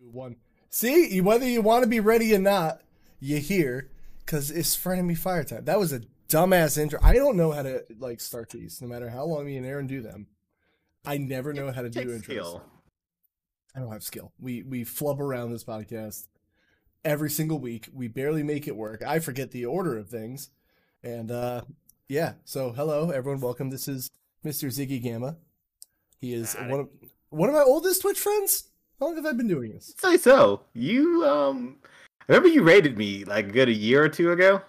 one. See, whether you want to be ready or not, you hear because it's frenemy fire time. That was a dumbass intro. I don't know how to like start these, no matter how long me and Aaron do them. I never know how to do intros. Skill. I don't have skill. We we flub around this podcast every single week. We barely make it work. I forget the order of things, and uh yeah. So hello everyone, welcome. This is Mr. Ziggy Gamma. He is one of one of my oldest Twitch friends. How long have I been doing this? Say so. You um remember you rated me like a good a year or two ago?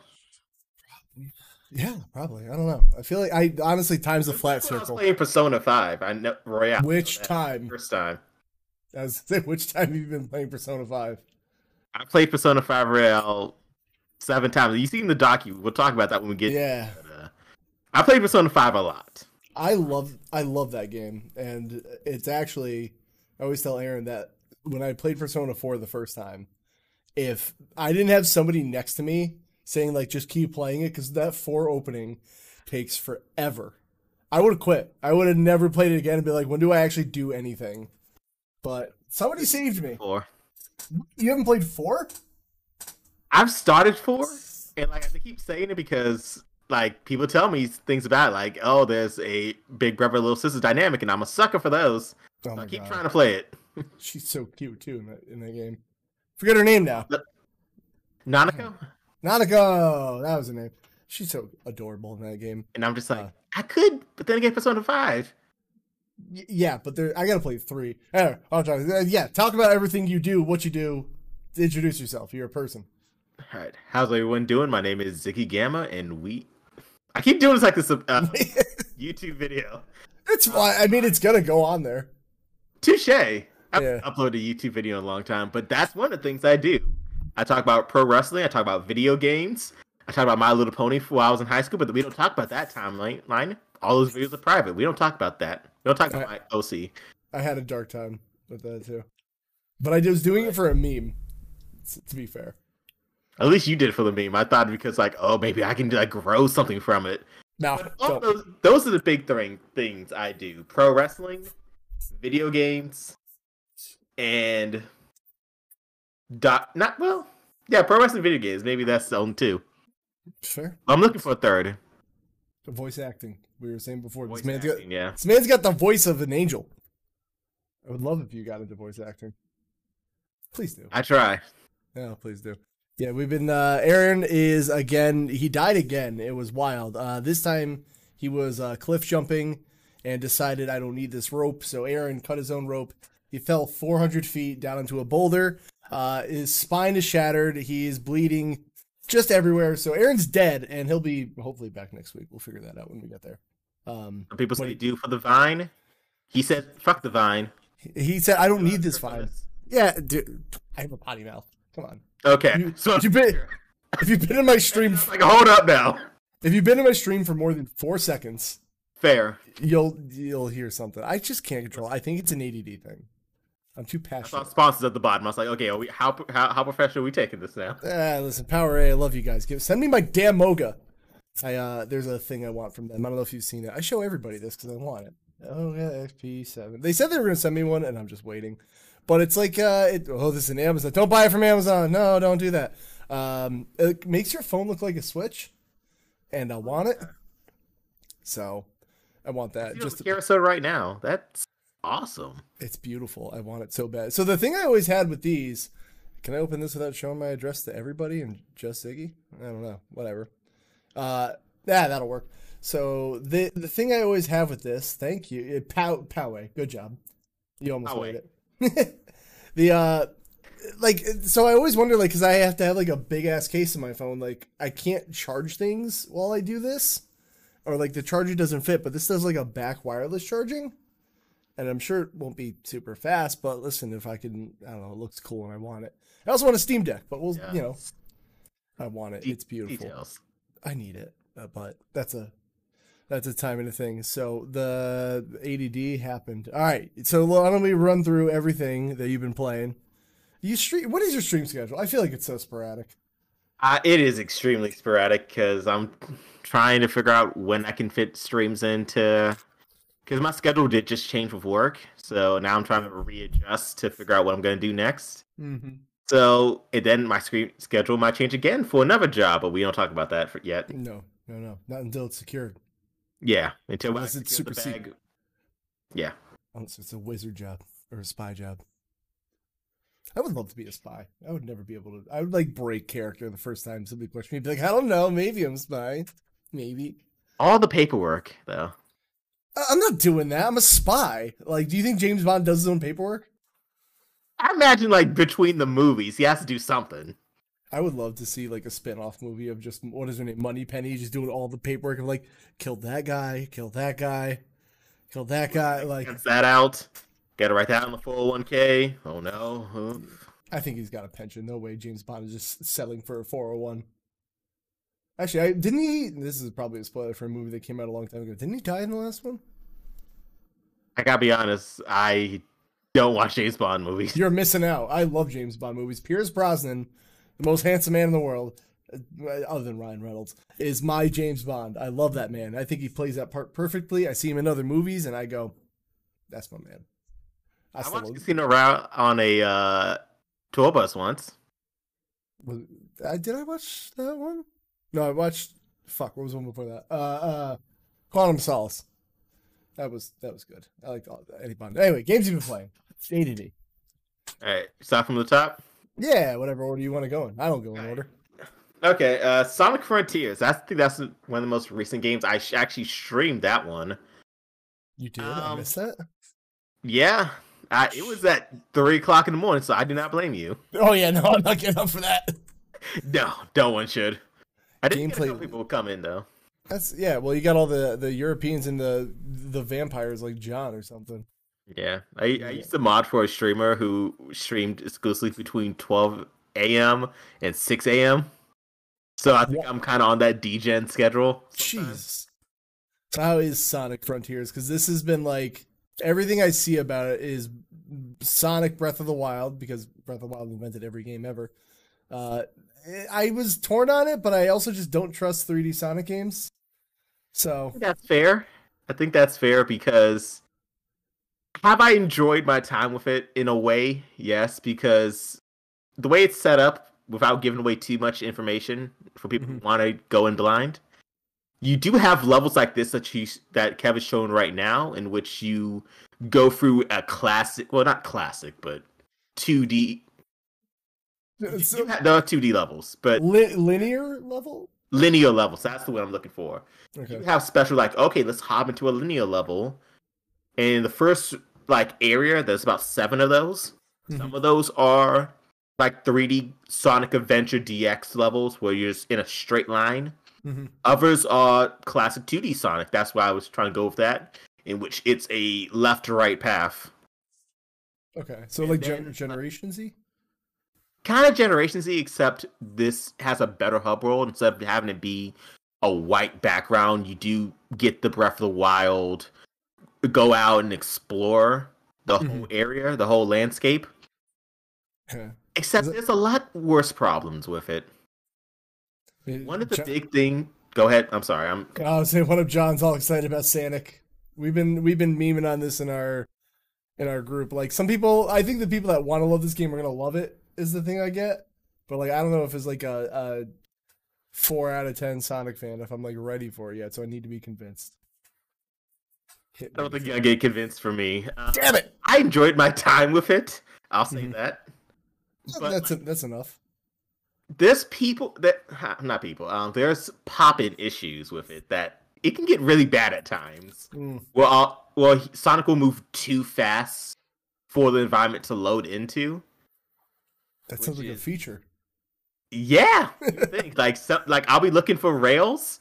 Yeah, probably. I don't know. I feel like I honestly times a flat circle. I was playing Persona Five. I know Royale. Which time? First time. I was say, which time have you been playing Persona Five? I played Persona Five Royale seven times. You seen the docu? We'll talk about that when we get. Yeah. But, uh, I played Persona Five a lot. I love I love that game, and it's actually I always tell Aaron that when I played Persona 4 the first time, if I didn't have somebody next to me saying like just keep playing it because that 4 opening takes forever. I would have quit. I would have never played it again and be like, when do I actually do anything? But somebody saved me. Four. You haven't played four? I've started four, and like I keep saying it because like people tell me things about it, like, oh, there's a big brother little sister dynamic, and I'm a sucker for those. Oh I keep God. trying to play it. She's so cute too in that in that game. Forget her name now. Nanako. Nanako. That was the name. She's so adorable in that game. And I'm just like, uh, I could, but then again, Persona Five. Y- yeah, but there, I gotta play three. Anyway. Uh, yeah, talk about everything you do, what you do. Introduce yourself. You're a person. All right. How's everyone doing? My name is Ziggy Gamma, and we. I keep doing this like this uh, YouTube video. It's fine. I mean, it's gonna go on there. Touche. I've yeah. uploaded a YouTube video in a long time, but that's one of the things I do. I talk about pro wrestling. I talk about video games. I talk about My Little Pony while I was in high school, but we don't talk about that timeline. All those videos are private. We don't talk about that. We don't talk about I, my OC. I had a dark time with that too, but I was doing it for a meme. To be fair, at least you did for the meme. I thought because like, oh, maybe I can like grow something from it. No, those, those are the big th- things I do: pro wrestling, video games, and dot. Not well, yeah, pro wrestling video games. Maybe that's the only two. Sure. I'm looking for a third. The voice acting we were saying before. Voice this man's acting, got yeah. This man's got the voice of an angel. I would love if you got into voice acting. Please do. I try. Yeah, please do. Yeah, we've been. Uh, Aaron is again. He died again. It was wild. Uh, this time he was uh, cliff jumping and decided I don't need this rope. So Aaron cut his own rope. He fell 400 feet down into a boulder. Uh, his spine is shattered. He is bleeding just everywhere. So Aaron's dead, and he'll be hopefully back next week. We'll figure that out when we get there. Um, Some people say do for the vine. He said, "Fuck the vine." He said, "I don't need this vine." Yeah, dude, I have a potty mouth. Come on. Okay, you, so if you've been if you've been in my stream, like hold up now. If you've been in my stream for more than four seconds, fair, you'll you'll hear something. I just can't control. I think it's an ADD thing. I'm too passionate. Sponsors at the bottom. I was like, okay, we, how, how how professional are we taking this now? Ah, listen, Power A, I love you guys. Give send me my damn Moga. I uh, there's a thing I want from them. I don't know if you've seen it. I show everybody this because I want it. Oh yeah, XP seven. They said they were gonna send me one, and I'm just waiting. But it's like, uh, it, oh, this is an Amazon. Don't buy it from Amazon. No, don't do that. Um, it makes your phone look like a Switch, and I want it. So, I want that. Just to, carousel right now. That's awesome. It's beautiful. I want it so bad. So the thing I always had with these, can I open this without showing my address to everybody and just Ziggy? I don't know. Whatever. Uh, yeah, that'll work. So the the thing I always have with this, thank you, Pow Poway, good job. You almost made it. the uh like so I always wonder like cuz I have to have like a big ass case in my phone like I can't charge things while I do this or like the charger doesn't fit but this does like a back wireless charging and I'm sure it won't be super fast but listen if I can I don't know it looks cool and I want it. I also want a Steam Deck but we'll yeah. you know I want it. It's beautiful. Details. I need it. Uh, but that's a that's a timing of thing. So the ADD happened. All right. So why don't we run through everything that you've been playing? You stream. What is your stream schedule? I feel like it's so sporadic. Uh, it is extremely sporadic because I'm trying to figure out when I can fit streams into because my schedule did just change with work, so now I'm trying to readjust to figure out what I'm going to do next. Mm-hmm. So and then my screen schedule might change again for another job, but we don't talk about that for, yet. No, no, no, not until it's secured. Yeah, until Unless it's super bag. Yeah, oh, unless it's a wizard job or a spy job. I would love to be a spy. I would never be able to. I would like break character the first time somebody questioned me. Be like, I don't know. Maybe I'm a spy. Maybe. All the paperwork though. I'm not doing that. I'm a spy. Like, do you think James Bond does his own paperwork? I imagine like between the movies, he has to do something. I would love to see like a spin-off movie of just what is her name, Money Penny, just doing all the paperwork of like killed that guy, killed that guy, killed that guy. Like Gets that out. Got to write that on the 401k. Oh no. Oof. I think he's got a pension. No way James Bond is just settling for a 401. Actually, I didn't he. This is probably a spoiler for a movie that came out a long time ago. Didn't he die in the last one? I gotta be honest. I don't watch James Bond movies. You're missing out. I love James Bond movies. Pierce Brosnan, the most handsome man in the world, uh, other than Ryan Reynolds, is my James Bond. I love that man. I think he plays that part perfectly. I see him in other movies, and I go, "That's my man." I, I watched love- Casino Royale on a uh, tour bus once. was, I did I watch that one? No, I watched. Fuck, what was the one before that? Uh, uh, Quantum Solace. That was that was good. I liked all Eddie Bond. Anyway, games you've been playing. ADD. All right, start from the top. Yeah, whatever order you want to go in. I don't go in order. Okay, uh, Sonic Frontiers. I think that's one of the most recent games. I sh- actually streamed that one. You did. I Um, missed that. Yeah, I, it was at three o'clock in the morning, so I do not blame you. Oh yeah, no, I'm not getting up for that. No, no one should. I didn't Gameplay- people would come in though. That's yeah. Well, you got all the the Europeans and the the vampires like John or something. Yeah, I, I used to mod for a streamer who streamed exclusively between 12 a.m. and 6 a.m. So I think I'm kind of on that DGen schedule. Jeez. How is Sonic Frontiers? Because this has been like everything I see about it is Sonic Breath of the Wild because Breath of the Wild invented every game ever. Uh, I was torn on it, but I also just don't trust 3D Sonic games. So that's fair. I think that's fair because have I enjoyed my time with it in a way? Yes, because the way it's set up, without giving away too much information for people Mhm. who want to go in blind, you do have levels like this that you that Kev is showing right now, in which you go through a classic, well, not classic, but 2D. So- you have, there are 2D levels, but li- linear level. linear levels. That's the one I'm looking for. Okay. you have special like okay let's hop into a linear level and the first like area there's about seven of those some of those are like 3d sonic adventure dx levels where you're just in a straight line Mhm. others are classic 2d sonic that's why i was trying to go with that in which it's a left to right path Okay. So And like then- gen- Generation Z. kind of generation z except this has a better hub world instead of having it be a white background you do get the breath of the wild go out and explore the mm-hmm. whole area the whole landscape Yeah. except it- there's a lot worse problems with it one of the Jo- big thing go ahead i'm sorry i'm I was saying one of John's all excited about Sanic. We've been we've been memeing on this in our in our group. Like some people, I think the people that want to love this game are gonna love it. Is the thing I get, but like I don't know if it's like a, a four out of ten Sonic fan if I'm like ready for it yet. So I need to be convinced. Hit I don't think you're gonna get convinced for me uh, Damn it! i enjoyed my time with it i'll say Mhm. that But, that's like, that's enough. there's people that not people um there's pop-in issues with it that it can get really bad at times Mm. well uh, well sonic will move too fast for the environment to load into That sounds Which like a feature. yeah think, like so, like i'll be looking for rails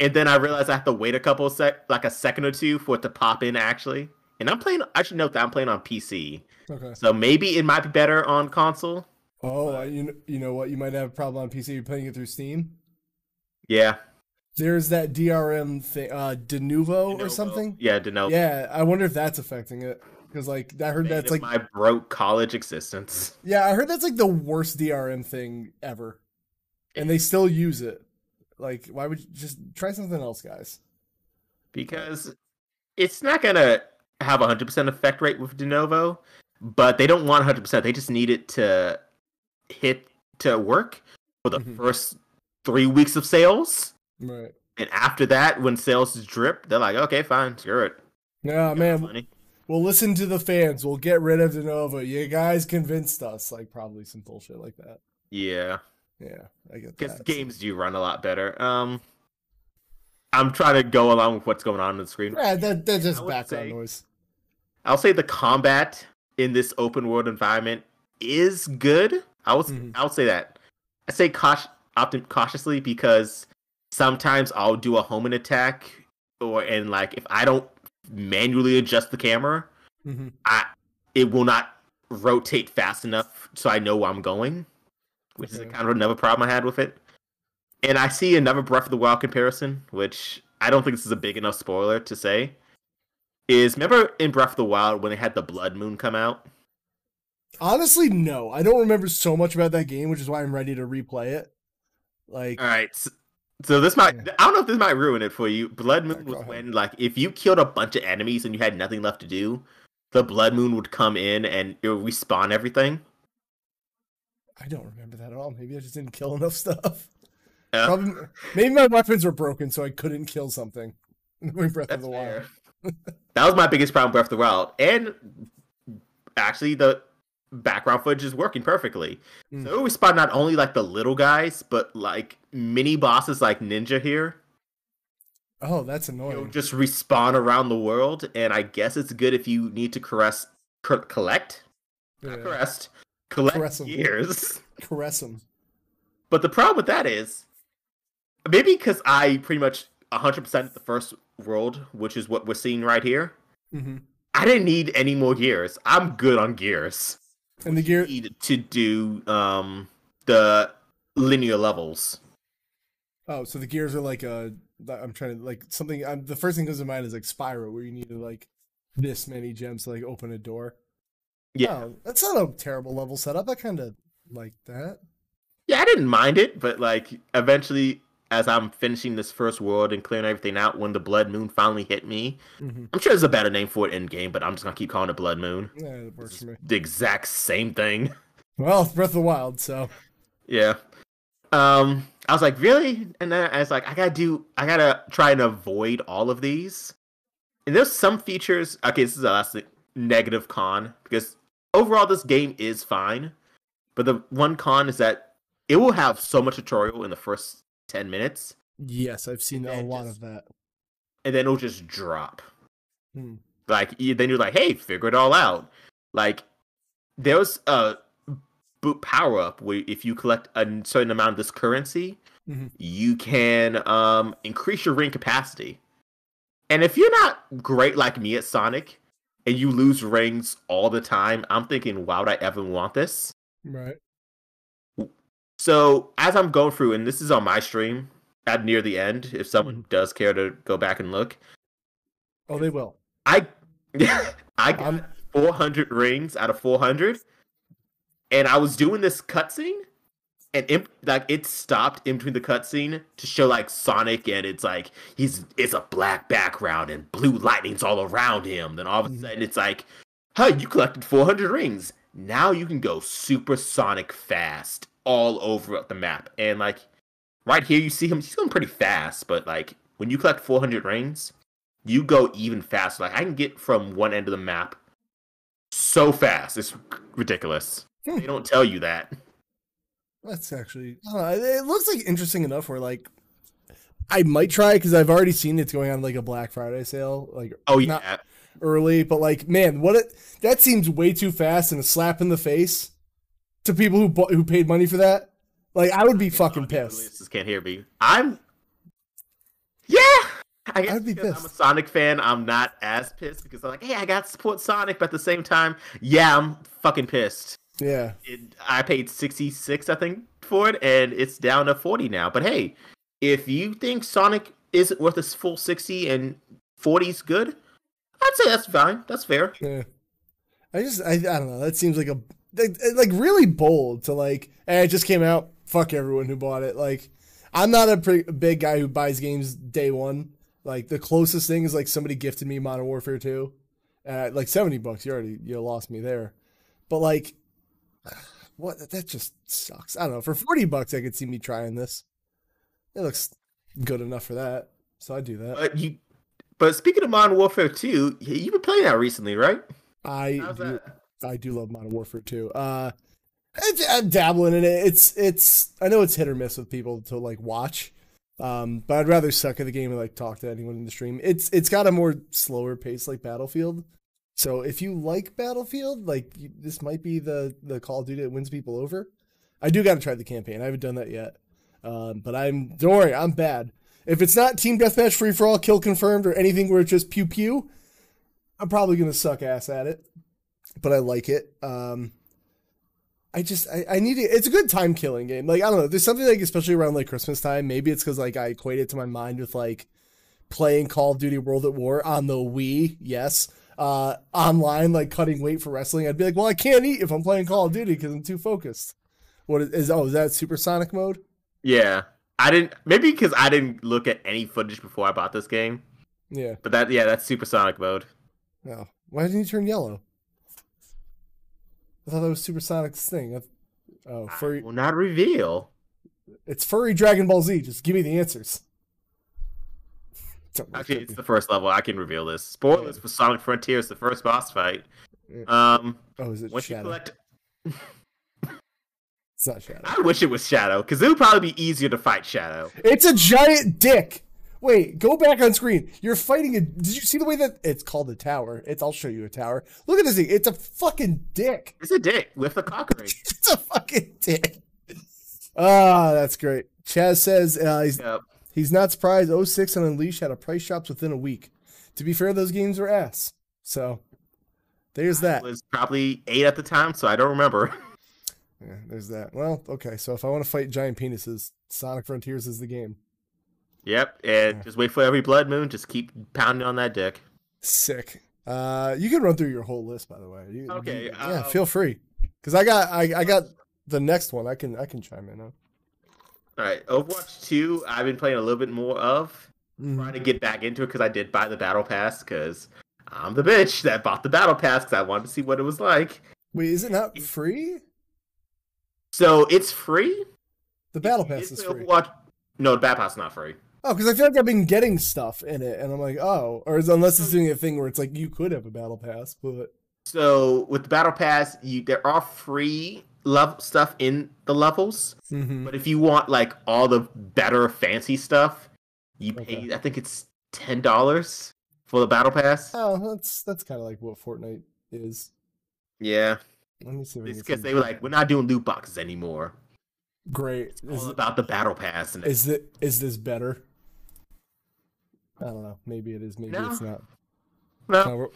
and then i realize i have to wait a couple of sec like a second or two for it to pop in actually and i'm playing i should note that i'm playing on pc Okay. so maybe it might be better on console Oh, I- you kn- you know what? You might have a problem on PC. You're playing it through Steam. yeah There's that DRM thing, uh, Denuvo or something. yeah Denuvo. Yeah, I wonder if that's affecting it. Because like I heard that's like my broke college existence yeah, I heard that's like the worst DRM thing ever, and they still use it. Like, why would you just try something else, guys? because it's not gonna have a hundred percent effect rate with Denuvo, but they don't want hundred percent. They just need it to hit to work for the mm-hmm. first three weeks of sales. Right. And after that, when sales drip, they're like, okay, fine, screw it. Yeah, man. Funny. We'll listen to the fans. We'll get rid of Denuvo. You guys convinced us. Like probably some bullshit like that. Yeah. Yeah, I get Because games do run a lot better. Um, I'm trying to go along with what's going on on the screen. Yeah, that, that's just background say, noise. I'll say the combat in this open world environment is good. I will. Mm-hmm. I'll say that. I say cautious, cautiously because sometimes I'll do a homing attack, or and like if I don't manually adjust the camera, mm-hmm. I it will not rotate fast enough so I know where I'm going, which okay. is kind of another problem I had with it. And I see another Breath of the Wild comparison, which I don't think this is a big enough spoiler to say. Is remember in Breath of the Wild when they had the Blood Moon come out? Honestly, no. I don't remember so much about that game, which is why I'm ready to replay it. Like, all right, so, so this might I don't know if this might ruin it for you. Blood Moon was when like if you killed a bunch of enemies and you had nothing left to do, the Blood Moon would come in and it would respawn everything. I don't remember that at all. Maybe I just didn't kill enough stuff. Yeah. Probably, maybe my weapons were broken, so I couldn't kill something. Breath That's of the Wild. that was my biggest problem, Breath of the Wild, and actually the background footage is working perfectly. Mm. So we spot not only like the little guys, but like mini bosses like Ninja here. Oh, that's annoying. You'll just respawn around the world, and I guess it's good if you need to caress, collect, yeah. caress, collect caress gears. Caress them. But the problem with that is, maybe because I pretty much 100% the first world, which is what we're seeing right here. Mm-hmm. I didn't need any more gears. I'm good on gears. And the gear to do um the linear levels. Oh, so the gears are like a. I'm trying to like something. I'm, the first thing that comes to mind is like Spyro, where you need to like this many gems to like open a door. Yeah, oh, that's not a terrible level setup. I kind of like that. Yeah, I didn't mind it, but like eventually, as I'm finishing this first world and clearing everything out, when the Blood Moon finally hit me, mm-hmm. I'm sure there's a better name for it in game, but I'm just gonna keep calling it Blood Moon. Yeah, it works for me. The exact same thing. Well, it's Breath of the Wild, so yeah. Um, I was like, really? And then I was like, I gotta do, I gotta try and avoid all of these. And there's some features. Okay, this is a last negative con because overall this game is fine, but the one con is that it will have so much tutorial in the first ten minutes. Yes, I've seen a lot just, of that. And then it'll just drop. Hmm. Like then you're like, hey, figure it all out. Like there's a boot power up where if you collect a certain amount of this currency, mm-hmm. you can um, increase your ring capacity. And if you're not great like me at Sonic and you lose rings all the time, I'm thinking, why would I ever want this? Right. So as I'm going through, and this is on my stream at near the end, if someone mm-hmm. does care to go back and look. Oh, they will. I I got I'm... 400 rings out of 400 and I was doing this cutscene, and in, like it stopped in between the cutscene to show like Sonic, and it's like he's it's a black background and blue lightning's all around him. Then all of a mm-hmm. sudden it's like, huh, you collected 400 rings. Now you can go super Sonic fast all over the map." And like right here, you see him. He's going pretty fast, but like when you collect 400 rings, you go even faster. Like I can get from one end of the map so fast. It's ridiculous. Hmm. They don't tell you that. That's actually know, it looks like interesting enough. Where like I might try because I've already seen it's going on like a Black Friday sale. Like oh yeah, early, but like man, what it that seems way too fast and a slap in the face to people who bought, who paid money for that. Like I would be fucking pissed. Just can't hear me. I'm yeah. I guess I'd be pissed. I'm a Sonic fan. I'm not as pissed because I'm like, hey, I got to support Sonic, but at the same time, yeah, I'm fucking pissed. Yeah. It, I paid 66 I think for it and it's down to 40 now. But hey, if you think Sonic isn't worth a full 60 and 40 is good, I'd say that's fine. That's fair. Yeah. I just I, I don't know. That seems like a like, like really bold to like hey, it just came out. Fuck everyone who bought it. Like I'm not a pretty, big guy who buys games day one. Like the closest thing is like somebody gifted me Modern Warfare 2 at like 70 bucks. You already you lost me there. But like what that just sucks. I don't know. For 40 bucks I could see me trying this. It looks good enough for that. So I do that. But you but speaking of Modern Warfare 2, you've been playing that recently, right? I How's do, that? I do love Modern Warfare 2. Uh I'm dabbling in it. It's it's I know it's hit or miss with people to like watch. Um, but I'd rather suck at the game and like talk to anyone in the stream. It's it's got a more slower pace like Battlefield. So if you like Battlefield, like you, this might be the the Call of Duty that wins people over. I do got to try the campaign. I haven't done that yet. Um, but I'm don't worry, I'm bad. If it's not team deathmatch, free for all, kill confirmed, or anything where it's just pew pew, I'm probably gonna suck ass at it. But I like it. Um, I just I, I need it. It's a good time killing game. Like I don't know. There's something like especially around like Christmas time. Maybe it's because like I equate it to my mind with like playing Call of Duty World at War on the Wii. Yes, uh, online like cutting weight for wrestling. I'd be like, well, I can't eat if I'm playing Call of Duty because I'm too focused. What is, is oh is that supersonic mode? Yeah, I didn't. Maybe because I didn't look at any footage before I bought this game. Yeah, but that yeah, that's supersonic mode. No, oh, why didn't you turn yellow? I thought that was Supersonic's thing. Oh, furry. Will not reveal. It's furry Dragon Ball Z. Just give me the answers. Actually, it's the first level. I can reveal this. Spoilers yeah. for Sonic Frontiers, the first boss fight. Um, oh, is it once Shadow? You collect... it's not Shadow. I wish it was Shadow because it would probably be easier to fight Shadow. It's a giant dick. Wait, go back on screen. You're fighting a. Did you see the way that it's called a tower? It's. I'll show you a tower. Look at this thing. It's a fucking dick. It's a dick with a cock ring. it's a fucking dick. Ah, oh, that's great. Chaz says uh, he's yep. He's not surprised. 06 and Unleash had a price drops within a week. To be fair, those games were ass. So there's that. It was probably eight at the time, so I don't remember. Yeah, there's that. Well, okay. So if I want to fight giant penises, Sonic Frontiers is the game. Yep, and yeah. just wait for every blood moon. Just keep pounding on that dick. Sick. Uh, you can run through your whole list, by the way. You, okay. You, yeah, um, feel free. Because I got I, I got the next one. I can I can chime in on. All right, Overwatch Two. I've been playing a little bit more of. Mm-hmm. Trying to get back into it because I did buy the battle pass because I'm the bitch that bought the battle pass because I wanted to see what it was like. Wait, is it not free? So it's free. The battle pass is free. Overwatch... No, the battle pass is not free. Oh, because I feel like I've been getting stuff in it, and I'm like, oh, or unless it's doing a thing where it's like you could have a battle pass, but so with the battle pass, you there are free level stuff in the levels, mm-hmm. but if you want like all the better fancy stuff, you pay. Okay. I think it's ten dollars for the battle pass. Oh, that's that's kind of like what Fortnite is. Yeah. Let me see. Because they were like, we're not doing loot boxes anymore. Great. It's all is about the battle pass. And is it is this better? I don't know. Maybe it is. Maybe no. it's not. No. no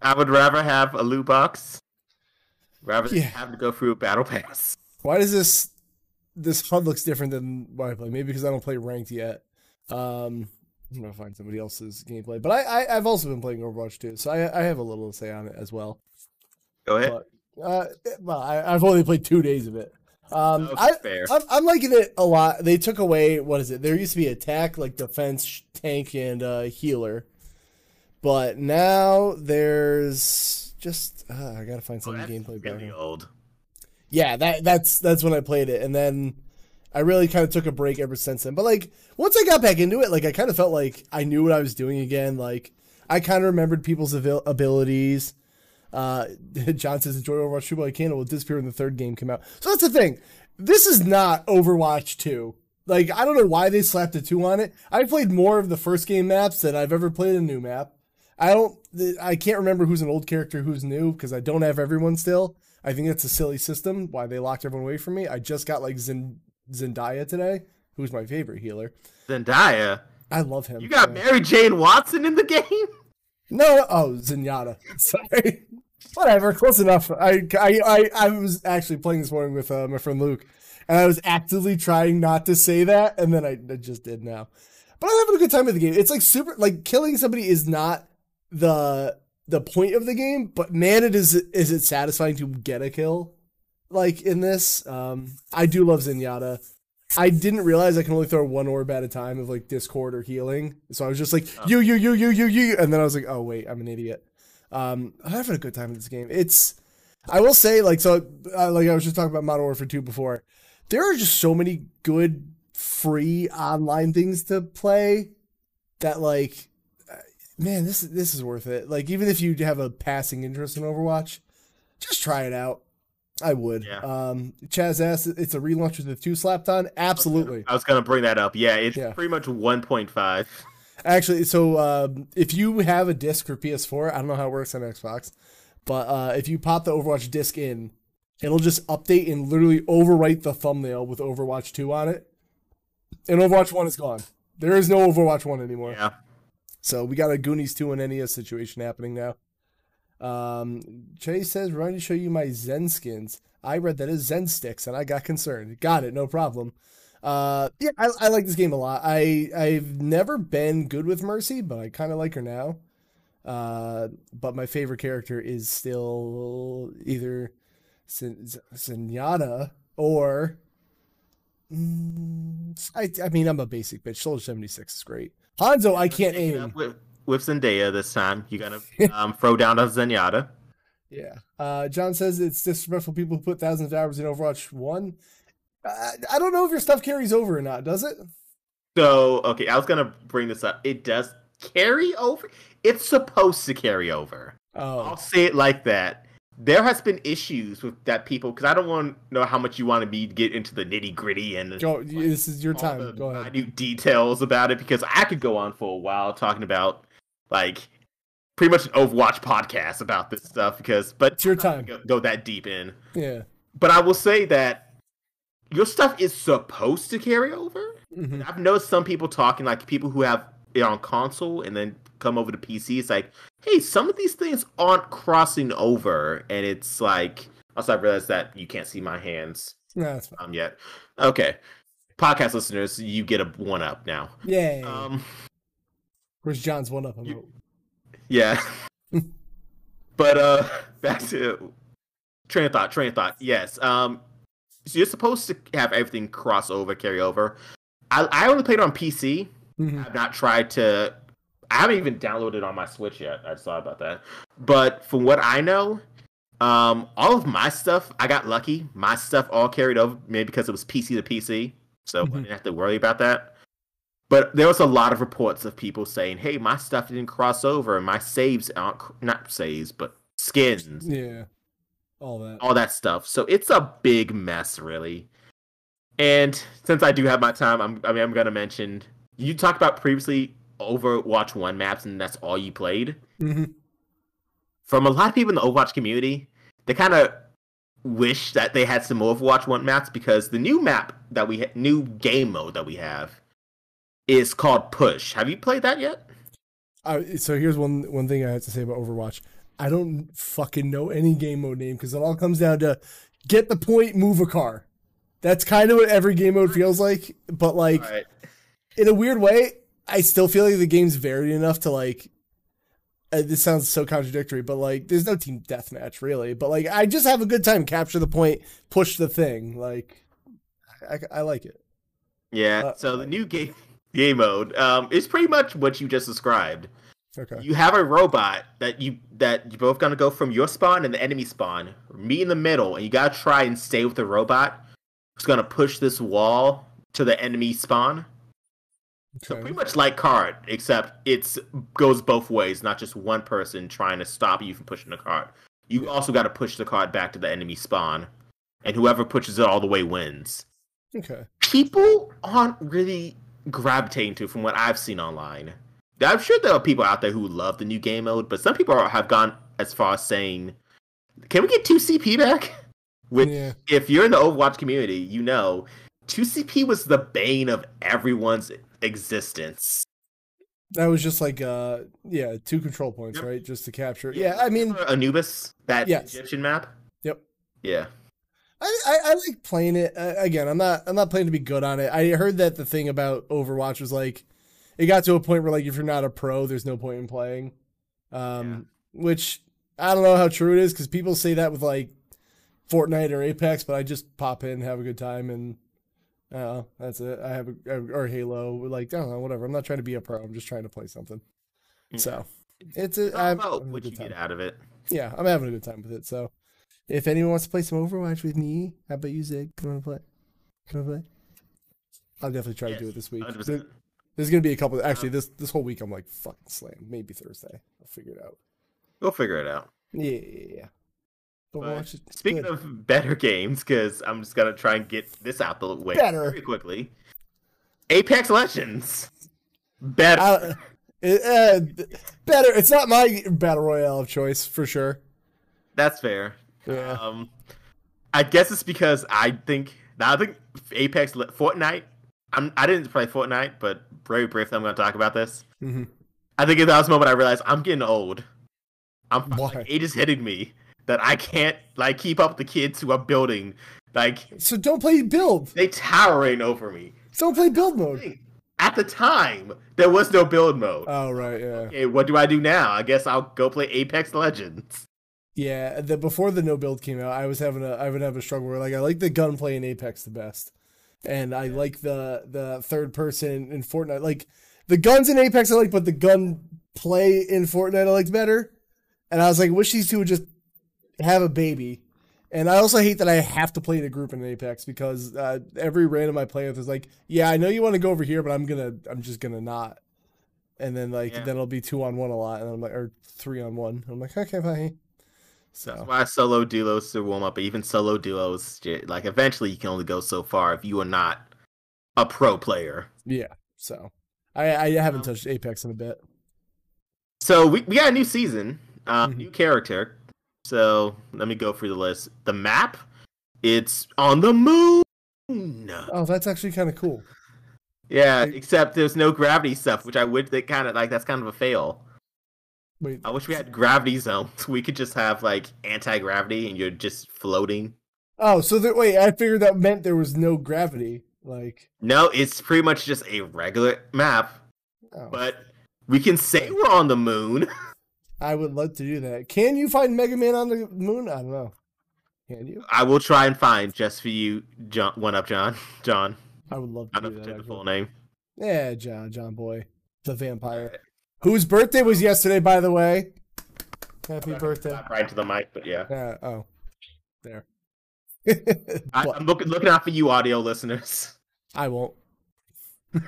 I would rather have a loot box rather yeah. than have to go through a battle pass. Why does this this HUD looks different than what I play? Maybe because I don't play ranked yet. Um, I'm gonna find somebody else's gameplay, but I, I have also been playing Overwatch too, so I I have a little to say on it as well. Go ahead. But, uh, well, I, I've only played two days of it. Um, I, I'm, I'm, liking it a lot. They took away what is it? There used to be attack, like defense, tank, and uh, healer, but now there's just uh, I gotta find some oh, gameplay. Really better. old. Yeah, that that's that's when I played it, and then I really kind of took a break ever since then. But like once I got back into it, like I kind of felt like I knew what I was doing again. Like I kind of remembered people's abil- abilities. Uh, John says enjoy Overwatch 2 but Candle will disappear when the third game come out. So that's the thing. This is not Overwatch 2. Like, I don't know why they slapped a 2 on it. I played more of the first game maps than I've ever played a new map. I don't, I can't remember who's an old character, who's new, because I don't have everyone still. I think that's a silly system, why they locked everyone away from me. I just got like Zendaya today, who's my favorite healer. Zendaya? I love him. You got Mary Jane Watson in the game? No, oh, Zenyatta. Sorry. Whatever, close enough. I, I, I, I was actually playing this morning with uh, my friend Luke, and I was actively trying not to say that, and then I, I just did now. But I'm having a good time with the game. It's like super, like killing somebody is not the the point of the game, but man, it is is it satisfying to get a kill. Like in this, um, I do love Zenyatta. I didn't realize I can only throw one orb at a time of like discord or healing. So I was just like oh. you you you you you you, and then I was like, oh wait, I'm an idiot. Um, I'm having a good time in this game. It's I will say like so uh, like I was just talking about Modern Warfare 2 before. There are just so many good free online things to play that like man this this is worth it. Like even if you have a passing interest in Overwatch, just try it out. I would. Yeah. Um, Chaz asked, it's a relaunch with the two slapped on. Absolutely. I was gonna bring that up. Yeah, it's yeah. pretty much 1.5. Actually, so um, if you have a disc for PS4, I don't know how it works on Xbox, but uh, if you pop the Overwatch disc in, it'll just update and literally overwrite the thumbnail with Overwatch 2 on it. And Overwatch 1 is gone. There is no Overwatch 1 anymore. Yeah. So we got a Goonies 2 and NES situation happening now. Um, Chase says, "Remind to show you my Zen skins." I read that as Zen sticks, and I got concerned. Got it, no problem. Uh, yeah, I, I like this game a lot. I I've never been good with Mercy, but I kind of like her now. Uh, but my favorite character is still either Zenyatta or mm, I. I mean, I'm a basic bitch. Soldier 76 is great. Hanzo, I can't aim with Zendaya this time. You gotta um, throw down on Zenyatta. Yeah. Uh, John says it's disrespectful people who put thousands of hours in Overwatch 1. I, I don't know if your stuff carries over or not, does it? So, okay, I was going to bring this up. It does carry over. It's supposed to carry over. Oh. I'll say it like that. There has been issues with that people because I don't want to know how much you want to be to get into the nitty gritty and go. Like, this is your time. Go ahead. Minute details about it because I could go on for a while talking about like pretty much an Overwatch podcast about this stuff because but it's your time go, go that deep in. Yeah. But I will say that your stuff is supposed to carry over. Mm-hmm. I've noticed some people talking like people who have on console and then come over to PC. It's like, hey, some of these things aren't crossing over, and it's like also I realized that you can't see my hands. No, that's fine. Um, yet. Okay, podcast listeners, you get a one up now. Yay. Um, Where's John's one up? You, yeah. but uh back to train of thought, train of thought. Yes. Um so you're supposed to have everything cross over, carry over. I I only played on PC. Mm-hmm. I've not tried to I haven't even downloaded it on my Switch yet. I just thought about that. But from what I know, um, all of my stuff, I got lucky. My stuff all carried over, maybe because it was PC to PC, so mm-hmm. I didn't have to worry about that. But there was a lot of reports of people saying, "Hey, my stuff didn't cross over, and my saves aren't not saves, but skins." Yeah, all that, all that stuff. So it's a big mess, really. And since I do have my time, I'm, I mean, I'm gonna mention you talked about previously Overwatch One maps, and that's all you played. Mm-hmm. From a lot of people in the Overwatch community, they kind of wish that they had some Overwatch One maps because the new map that we ha- new game mode that we have is called Push. Have you played that yet? Uh, so here's one one thing I have to say about Overwatch. I don't fucking know any game mode name because it all comes down to get the point, move a car. That's kind of what every game mode feels like, but like right. In a weird way, I still feel like the game's varied enough to like. Uh, this sounds so contradictory, but like, there's no team deathmatch really. But like, I just have a good time, capture the point, push the thing. Like, I, I like it. Yeah. Uh, so the new game game mode um, is pretty much what you just described. Okay. You have a robot that you that you both gonna go from your spawn and the enemy spawn, meet in the middle, and you gotta try and stay with the robot who's gonna push this wall to the enemy spawn. So pretty much like card, except it's goes both ways, not just one person trying to stop you from pushing the card. You also got to push the card back to the enemy spawn, and whoever pushes it all the way wins. Okay. People aren't really gravitating to from what I've seen online. I'm sure there are people out there who love the new game mode, but some people have gone as far as saying, "Can we get two CP back?" Which, yeah. if you're in the Overwatch community, you know, two CP was the bane of everyone's existence. That was just like, uh, yeah, two control points, yep. right? Just to capture. Yeah, I mean, Anubis, that yes. Egyptian map. Yep. Yeah. I, I, I, like playing it uh, again. I'm not I'm not playing to be good on it. I heard that the thing about Overwatch was like it got to a point where like if you're not a pro, there's no point in playing. Um, yeah. which I don't know how true it is because people say that with like Fortnite or Apex, but I just pop in, have a good time, and Oh, that's it. I have a, or Halo. Like I don't know, whatever. I'm not trying to be a pro. I'm just trying to play something. Yeah. So it's a. I'm, about what you time. get out of it. Yeah, I'm having a good time with it. So if anyone wants to play some Overwatch with me, how about you, Zig? Come on, play. Come on, play. I'll definitely try yes, to do it this week. There, there's gonna be a couple. Actually, uh, this this whole week I'm like fucking slam. Maybe Thursday. I'll figure it out. We'll figure it out. Yeah, yeah, yeah. But speaking good. of better games, because I'm just gonna try and get this out the way better. very quickly. Apex Legends, better. Uh, uh, better. It's not my battle royale of choice for sure. That's fair. Yeah. Um, I guess it's because I think now I think Apex Fortnite. I'm I didn't play Fortnite, but very briefly I'm going to talk about this. Mm-hmm. I think at that moment I realized I'm getting old. I'm like, age is hitting me that I can't like keep up with the kids who are building. Like, so don't play build. They towering over me. Don't play build mode. At the time, there was no build mode. Oh right, yeah. Okay, what do I do now? I guess I'll go play Apex Legends. Yeah, the before the no build came out, I was having a I would have a struggle where like I like the gunplay in Apex the best, and I like the the third person in Fortnite. Like the guns in Apex I like, but the gun play in Fortnite I liked better. And I was like, wish these two would just have a baby. And I also hate that I have to play in a group in Apex because uh, every random I play with is like, yeah, I know you want to go over here, but I'm gonna, I'm just gonna not. And then like, yeah. then it'll be two on one a lot, and I'm like, or three on one. I'm like, okay, bye. So that's why solo duos to warm up. But even solo duos, like eventually you can only go so far if you are not a pro player. Yeah. So I I haven't touched Apex in a bit. So we we got a new season, uh, mm-hmm. new character. So let me go through the list. The map, it's on the moon. Oh, that's actually kind of cool. Yeah, except there's no gravity stuff, which I would think kind of like that's kind of a fail. Wait, I wish we had gravity zones. We could just have like anti gravity, and you're just floating. Oh, so that wait, I figured that meant there was no gravity. Like no, it's pretty much just a regular map, oh. but we can say we're on the moon. I would love to do that. Can you find Mega Man on the moon? I don't know. Can you? I will try and find just for you, John. One up, John. John. I would love to. I don't know the full name. Yeah, John. John Boy, the vampire, whose birthday was yesterday, by the way. Happy birthday! right to the mic, but yeah. Yeah. Oh, there. I, am looking looking out for you, audio listeners. I won't.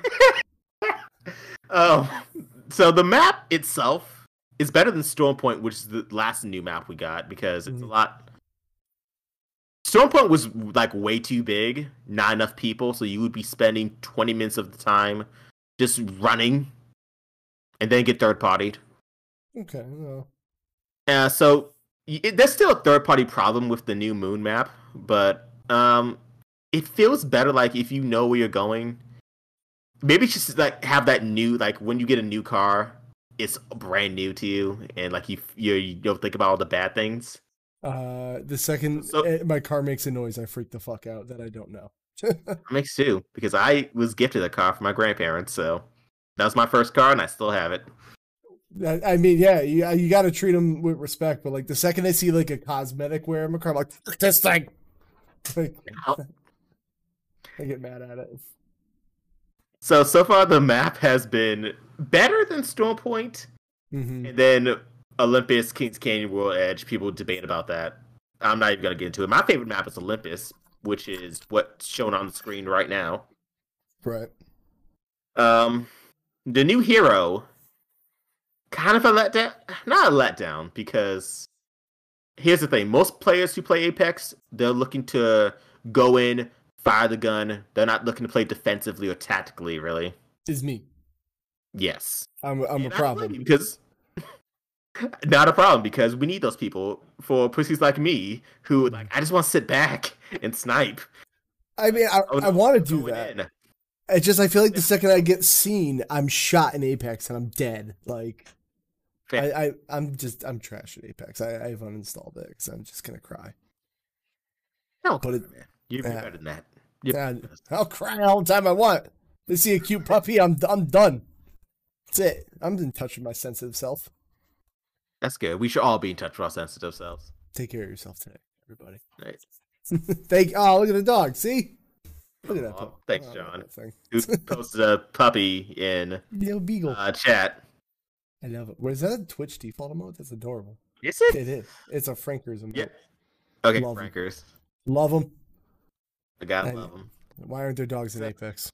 oh, so the map itself it's better than Storm Point, which is the last new map we got because it's mm-hmm. a lot. Storm Point was like way too big, not enough people, so you would be spending twenty minutes of the time just running, and then get third partied. Okay. Well. Yeah. So it, there's still a third party problem with the new Moon map, but um, it feels better like if you know where you're going. Maybe just like have that new like when you get a new car it's brand new to you and like you you, you don't think about all the bad things. Uh, the second so, eh, my car makes a noise, I freak the fuck out that I don't know. makes too because I was gifted a car from my grandparents, so that was my first car and I still have it. I mean, yeah, you you got to treat them with respect, but like the second I see like a cosmetic wear in my car, I'm like this thing. Like, I get mad at it. So so far the map has been better than Storm Point, mm-hmm. and then Olympus, Kings Canyon, World Edge. People debate about that. I'm not even gonna get into it. My favorite map is Olympus, which is what's shown on the screen right now. Right. Um, the new hero, kind of a letdown. Not a letdown because here's the thing: most players who play Apex, they're looking to go in, fire the gun. They're not looking to play defensively or tactically, really. Is me. Yes. I'm I'm and a problem because not a problem because we need those people for pussies like me who like I just want to sit back and snipe. I mean, I, oh, I want to do that. In. It's just I feel like the second I get seen, I'm shot in Apex and I'm dead. Like, I, I I'm just I'm trash at Apex. I, I've uninstalled it because I'm just gonna cry. No, but it, you're uh, better than that. Yeah, I'll cry all the time I want. They see a cute puppy, I'm I'm done. That's it. I'm in touch with my sensitive self. That's good. We should all be in touch with our sensitive selves. Take care of yourself today, everybody. Right. Thank. Oh, look at the dog. See. Look at that. Pup. thanks, Oh, John. Who posted a puppy in Little beagle. uh, chat? I love it. Was that a Twitch default emote? That's adorable. Is it? It is. It's a FrankerZ emote. Yeah. Okay, Love. FrankerZ. Love them. I gotta I- love them. Why aren't there dogs in So- Apex?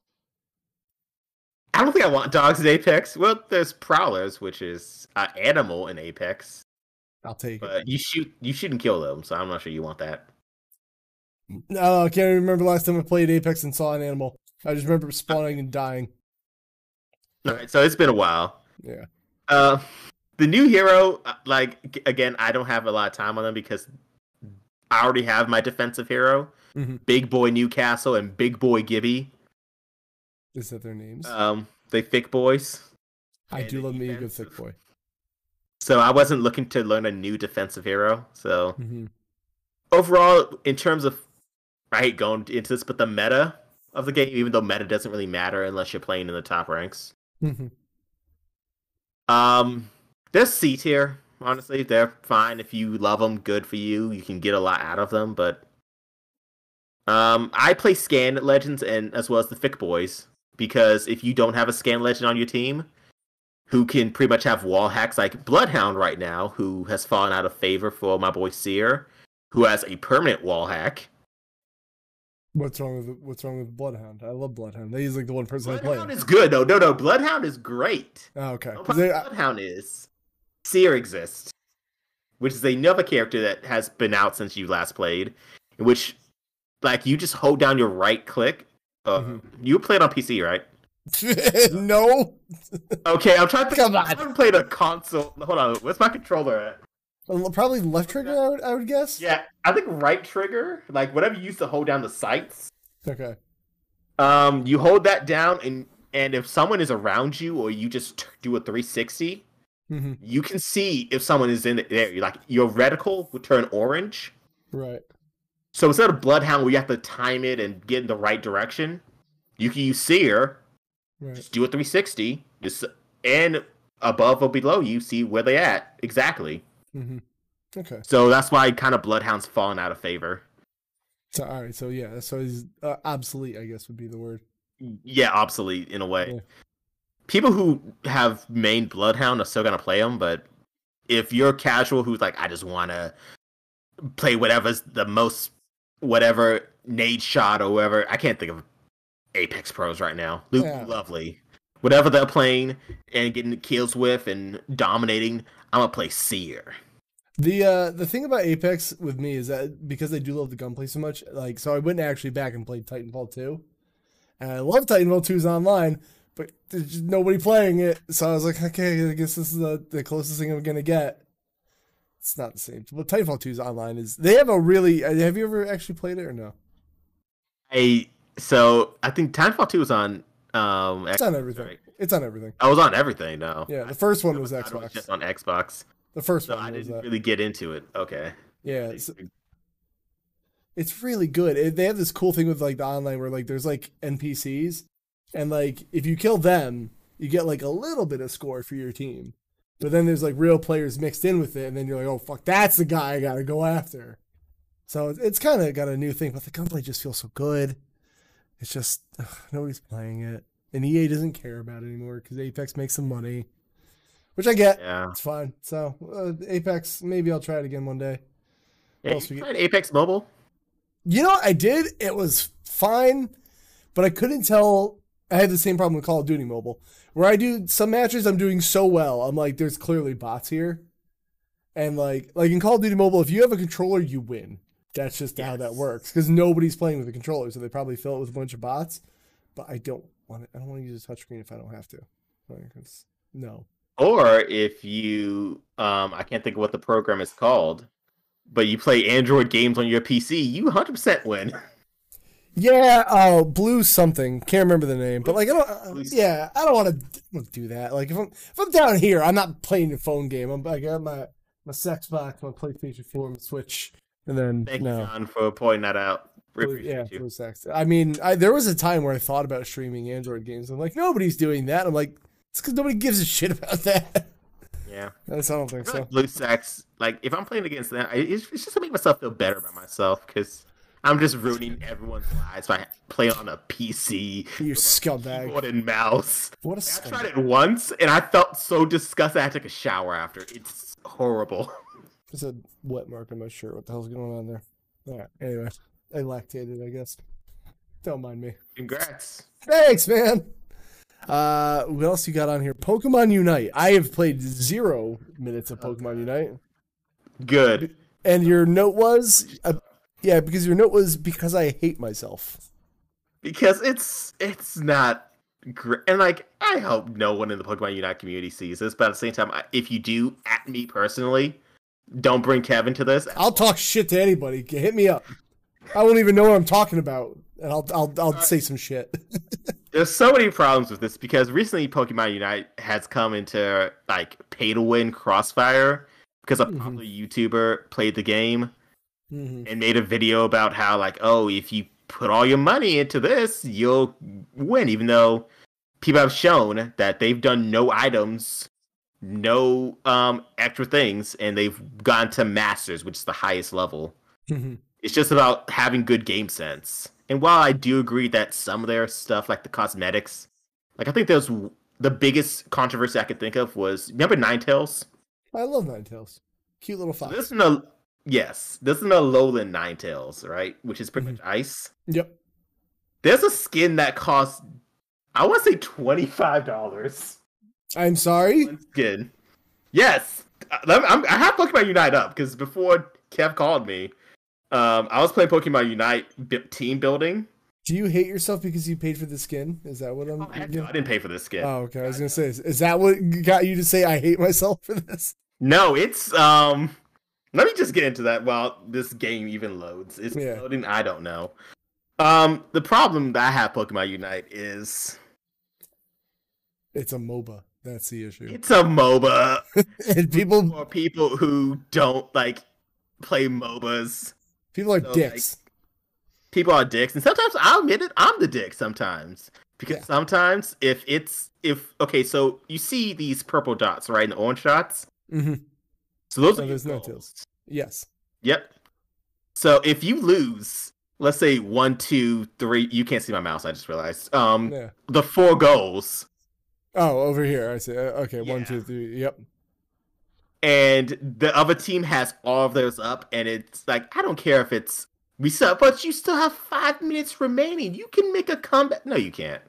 I don't think I want dogs in Apex. Well, there's prowlers, which is an animal in Apex, I'll take it. but you shoot, you shoot and kill them. So I'm not sure you want that. No, I can't remember last time I played Apex and saw an animal. I just remember spawning and dying. All right, so it's been a while. Yeah. Uh, the new hero, uh, like again, I don't have a lot of time on them because I already have my defensive hero, Mhm. Big Boy Newcastle and Big Boy Gibby. Is that their names? Um, they thick boys. I do love me a good thick boy. So I wasn't looking to learn a new defensive hero. So hmm overall, in terms of, I hate going into this, but the meta of the game, even though meta doesn't really matter unless you're playing in the top ranks. hmm Um, they're C tier. Honestly, they're fine if you love them. Good for you. You can get a lot out of them. But um, I play Scan Legends and as well as the Thick Boys because if you don't have a Scan Legend on your team, who can pretty much have wall hacks like Bloodhound right now, who has fallen out of favor for my boy Seer, who has a permanent wall hack. What's wrong with what's wrong with Bloodhound? I love Bloodhound. He's like the one person I play. Bloodhound is good. No, no, no. Bloodhound is great. Oh, okay. No they- Bloodhound is Seer exists, which is another character that has been out since you last played, in which like you just hold down your right click. Uh, Mhm. You played on PC, right? no. Okay, I'm trying to think. Come on. I haven't played a console. Hold on, where's my controller at? Probably left trigger. I would, I would guess. Yeah, I think right trigger, like whatever you use to hold down the sights. Okay. Um, you hold that down, and and if someone is around you, or you just t- do a 360, hmm you can see if someone is in there. Like your reticle would turn orange. Right. So instead of Bloodhound, where you have to time it and get in the right direction, you can use Seer. Right. Just do a 360, just and above or below you see where they at exactly. Mm-hmm. Okay. So that's why kind of Bloodhound's fallen out of favor. So all right. So yeah. So he's uh, obsolete. I guess would be the word. Yeah, obsolete in a way. Yeah. People who have main Bloodhound are still gonna play them, but if you're casual who's like, I just want to play whatever's the most, whatever Nadeshot or whatever, I can't think of Apex pros right now. Luke, Yeah. lovely. Whatever they're playing and getting kills with and dominating, I'm gonna play Seer. The uh the thing about Apex with me is that because I do love the gunplay so much, like so I went actually back and played Titanfall 2. And I love Titanfall 2's online, but there's just nobody playing it. So I was like, okay, I guess this is the, the closest thing I'm gonna get. It's not the same. Well, Titanfall 2's online is they have a really uh, have you ever actually played it or no? I so I think Titanfall 2 is on um It's on everything. right? It's on everything. I was on everything no. Yeah, the first one was it Xbox. just on Xbox. The first So one I was didn't uh, really get into it. Okay. yeah. It's, it's really good. It, they have this cool thing with like the online where like there's like NPCs, and like if you kill them, you get like a little bit of score for your team. But then there's like real players mixed in with it, and then you're like, oh fuck, that's the guy I gotta go after. So it's, it's kind of got a new thing, but the gunplay just feels so good. It's just ugh, nobody's playing it, and EA doesn't care about it anymore because Apex makes some money, which I get. Yeah. It's fine. So uh, Apex, maybe I'll try it again one day. yeah you tried Apex Mobile? You know, what I did. It was fine, but I couldn't tell. I had the same problem with Call of Duty Mobile, where I do some matches. I'm doing so well. I'm like, there's clearly bots here, and like, like in Call of Duty Mobile, if you have a controller, you win. That's just how that works because nobody's playing with a controller, so they probably fill it with a bunch of bots. But I don't want it. I don't want to use a touchscreen if I don't have to. Like, no. Or if you um I can't think of what the program is called, but you play Android games on your PC, you 100% win. Yeah, oh, blue something. Can't remember the name, but like I don't. Uh, yeah, I don't want to do that. Like if I'm if I'm down here, I'm not playing a phone game. I'm I got my my sex box, my PlayStation Four, my Switch, and then Thank no. you, John, for pointing that out. Blue- yeah, you. blue sex. I mean, I, there was a time where I thought about streaming Android games. I'm like, nobody's doing that. I'm like, it's because nobody gives a shit about that. Yeah. That's, I don't think feel so. like Blue Sex, like if I'm playing against them, I- it's, it's just to make myself feel better about myself because I'm just ruining everyone's lives by playing on a PC. You scumbag. Keyboard and mouse. What a scumbag. I tried it once and I felt so disgusted. I took a shower after. It's horrible. There's a wet mark on my shirt. What the hell's going on there? All right. Anyway, I lactated. I guess. Don't mind me. Congrats. Thanks, man. Uh, what else you got on here? Pokemon Unite. I have played zero minutes of Pokemon Unite. Good. And your note was, uh, yeah, because your note was because I hate myself. Because it's it's not great, and like I hope no one in the Pokemon Unite community sees this, but at the same time, if you do, at me personally, don't bring Kevin to this. I'll talk shit to anybody. Hit me up. I won't even know what I'm talking about, and I'll I'll I'll say some shit. There's so many problems with this because recently Pokemon Unite has come into like pay to win crossfire because a mm-hmm. popular YouTuber played the game mm-hmm. and made a video about how like oh if you put all your money into this you'll win even though people have shown that they've done no items no um extra things and they've gone to masters which is the highest level. Mm-hmm. it's just about having good game sense. And while i do agree that some of their stuff like the cosmetics like i think there's the biggest controversy i could think of was remember Ninetales? I love Ninetales. Cute little fox. so this is a yes this is an alolan Ninetales right which is pretty mm-hmm. much ice yep there's a skin that costs i want to say $25 I'm sorry. Good. Yes, I'm, i have Pokemon Unite up because before Kev called me, um, I was playing Pokemon Unite team building. Do you hate yourself because you paid for the skin? Is that what I'm? Oh, I didn't pay for the skin. Oh, okay. I was gonna say, is, is that what got you to say I hate myself for this? No, it's um. Let me just get into that while this game even loads. It's yeah. loading? I don't know. Um, the problem that I have Pokemon Unite is it's a MOBA. That's the issue. It's a MOBA. and people for people who don't like play MOBAs. People are so, dicks. Like, people are dicks, and sometimes I'll admit it. I'm the dick sometimes because yeah. sometimes if it's if okay, so you see these purple dots right in the orange dots. Mm-hmm. So those so are there's no tails. Yes. Yep. So if you lose, let's say one, two, three. You can't see my mouse. I just realized. Um, yeah. the four goals Oh, over here. I see. Uh, okay, yeah. one, two, three. Yep. And the other team has all of those up, and it's like I don't care if it's we but you still have five minutes remaining. You can make a comeback. No, you can't.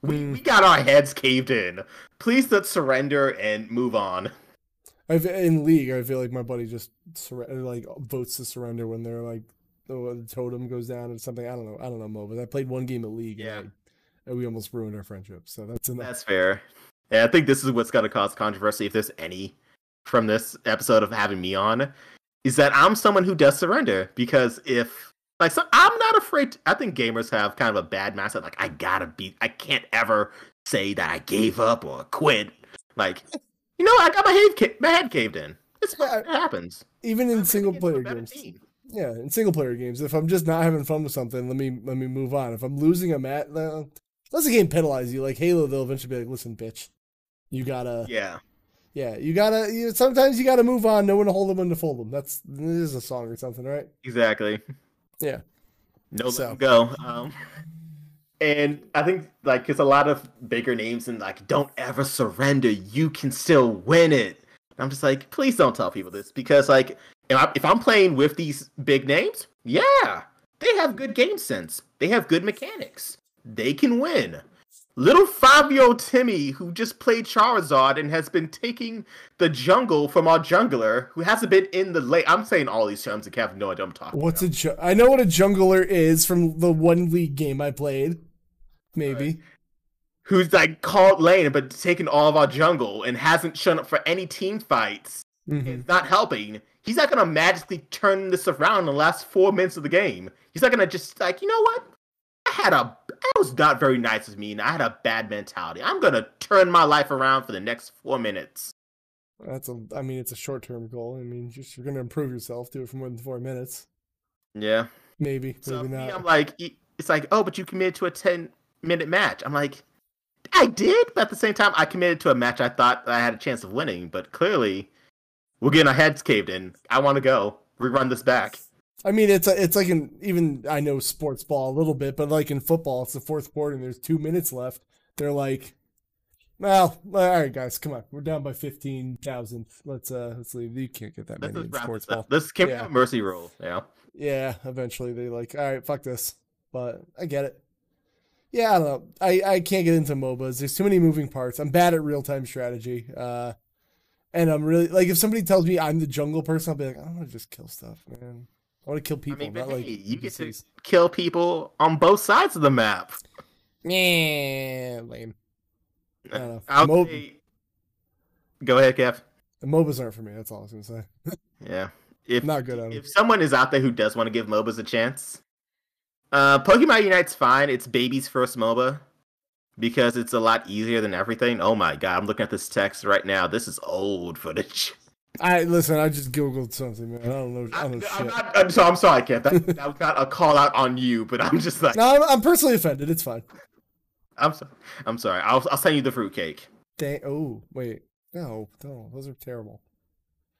We mm. we got our heads caved in. Please let's surrender and move on. I've in league. I feel like my buddy just sur- like votes to surrender when they're like the totem goes down or something. I don't know. I don't know, Mo. But I played one game at league. Yeah and we almost ruined our friendship. So that's enough. That's fair. Yeah, I think this is what's going to cause controversy if there's any from this episode of having me on. Is that I'm someone who does surrender because if like so I'm not afraid. To, I think gamers have kind of a bad mindset. Like I gotta be. I can't ever say that I gave up or quit. Like you know, I got my head my head caved in. It's it happens. Even in single player games. Yeah, in single player games, if I'm just not having fun with something, let me let me move on. If I'm losing a match, Unless the game penalize you, like Halo, they'll eventually be like, "Listen, bitch, you gotta." Yeah. Yeah, you gotta. You, sometimes you gotta move on. No one to hold them and to fold them. That's this is a song or something, right? Exactly. Yeah. No, so. let go. Um, and I think like it's a lot of bigger names and like don't ever surrender. You can still win it. I'm just like, please don't tell people this because like if, I, if I'm playing with these big names, yeah, they have good game sense. They have good mechanics they can win. Little old Timmy, who just played Charizard and has been taking the jungle from our jungler, who hasn't been in the late. I'm saying all these terms and have no idea I'm talking What's about. a ju- I know what a jungler is from the one league game I played. Maybe. Who's like called lane but taken all of our jungle and hasn't shown up for any team fights. Mm-hmm. It's not helping. He's not gonna magically turn this around in the last four minutes of the game. He's not gonna just like, you know what? I had a that was not very nice of me, and I had a bad mentality. I'm gonna turn my life around for the next four minutes. That's a. I mean, it's a short term goal. I mean, just you're gonna improve yourself. Do it for more than four minutes. Yeah. Maybe. So maybe not. I'm like, it's like, oh, but you committed to a ten minute match. I'm like, I did, but at the same time, I committed to a match I thought I had a chance of winning. But clearly, we're getting our heads caved in. I want to go. Rerun this back. I mean, it's a, it's like in even I know sports ball a little bit, but like in football, it's the fourth quarter and there's two minutes left. They're like, well, all right, guys, come on, we're down by fifteen thousand. Let's uh, let's leave. You can't get that This many in sports ball. This came Yeah. mercy rule. Yeah. Yeah, eventually they like, all right, fuck this. But I get it. Yeah, I don't know. I, I can't get into MOBAs. There's too many moving parts. I'm bad at real time strategy. Uh, and I'm really like, if somebody tells me I'm the jungle person, I'll be like, I want to just kill stuff, man. I want to kill people. I mean, not like hey, you get to kill people on both sides of the map. Yeah, lame. I don't know. I'll Mo- say- Go ahead, Kev. The MOBAs aren't for me. That's all I was gonna say. Yeah. If Not good at 'em. if someone is out there who does want to give MOBAs a chance, uh, Pokemon Unite's fine. It's baby's first MOBA because it's a lot easier than everything. Oh my god, I'm looking at this text right now. This is old footage. I listen. I just googled something, man. I don't know. I don't know I'm, shit. not, I'm, so, I'm sorry, Kev. That, that was not a call out on you, but I'm just like, no, I'm, I'm personally offended. It's fine. I'm sorry. I'm sorry. I'll I'll send you the fruitcake. Dang. Oh wait. No, no, those are terrible.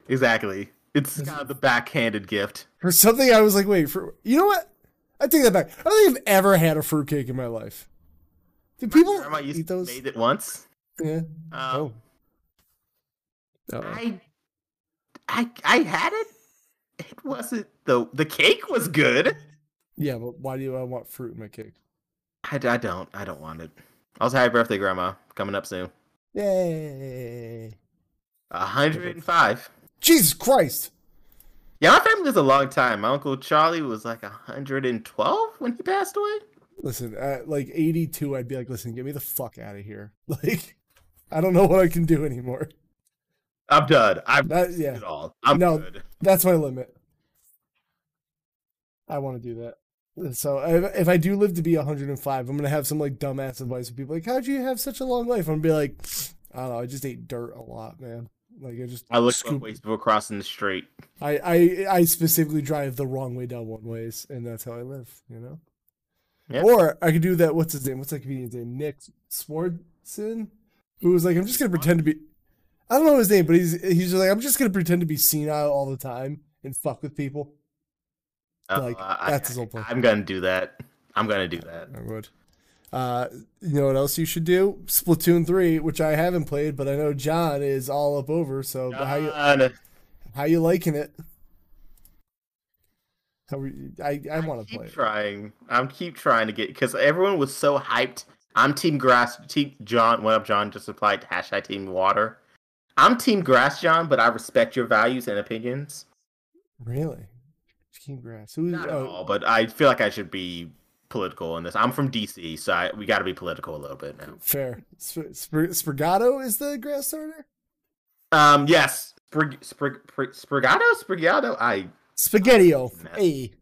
Exactly. It's kind of the backhanded gift. For something I was like, wait, for you know what? I take that back. I don't think I've ever had a fruitcake in my life. Do people Grandma used eat to those? made it once. Yeah. Um, Oh. Uh-oh. I, I, I had it. It wasn't the the cake was good. Yeah, but why do I want fruit in my cake? I, I don't. I don't want it. Also, happy birthday, Grandma. Coming up soon. Yay! A hundred and five. Jesus Christ! Yeah, my family lives a long time. My uncle Charlie was like hundred and twelve when he passed away. Listen, at like 82, I'd be like, listen, get me the fuck out of here. Like, I don't know what I can do anymore. I'm done. I'm That, yeah, it all. I'm No. good. that's my limit. I want to do that. So if, if I do live to be 105, I'm gonna have some like dumbass advice of people like, "How'd you have such a long life?" I'm gonna be like, "I don't know. I just ate dirt a lot, man. Like I just I look both scoop- ways before crossing the street. I, I I specifically drive the wrong way down one ways, and that's how I live. You know. Yeah. Or I could do that. What's his name? What's that comedian's name? Nick Swardson, who was like, "I'm just gonna pretend to be." I don't know his name, but he's he's just like, "I'm just gonna pretend to be senile all the time and fuck with people." Like, Uh, I- that's his whole point. I'm gonna do that. I'm gonna do that. I would. Uh, you know what else you should do? Splatoon three, which I haven't played, but I know John is all up over. So how you how you liking it? How you, I I want to play it. trying. I'm keep trying to get because everyone was so hyped. I'm Team Grass. Team John. What up, John? Just replied hashtag Team Water. I'm Team Grass, John, but I respect your values and opinions. Really? Team Grass. Who's Not at oh, all, but I feel like I should be political in this. I'm from DC, so I, we got to be political a little bit now. fair? Sp- Spr- Sprigato is the grass starter. Um, yes, Sprig, Sprig, Sprig, Sprigato, Sprigato. I Spaghettio. No. Hey,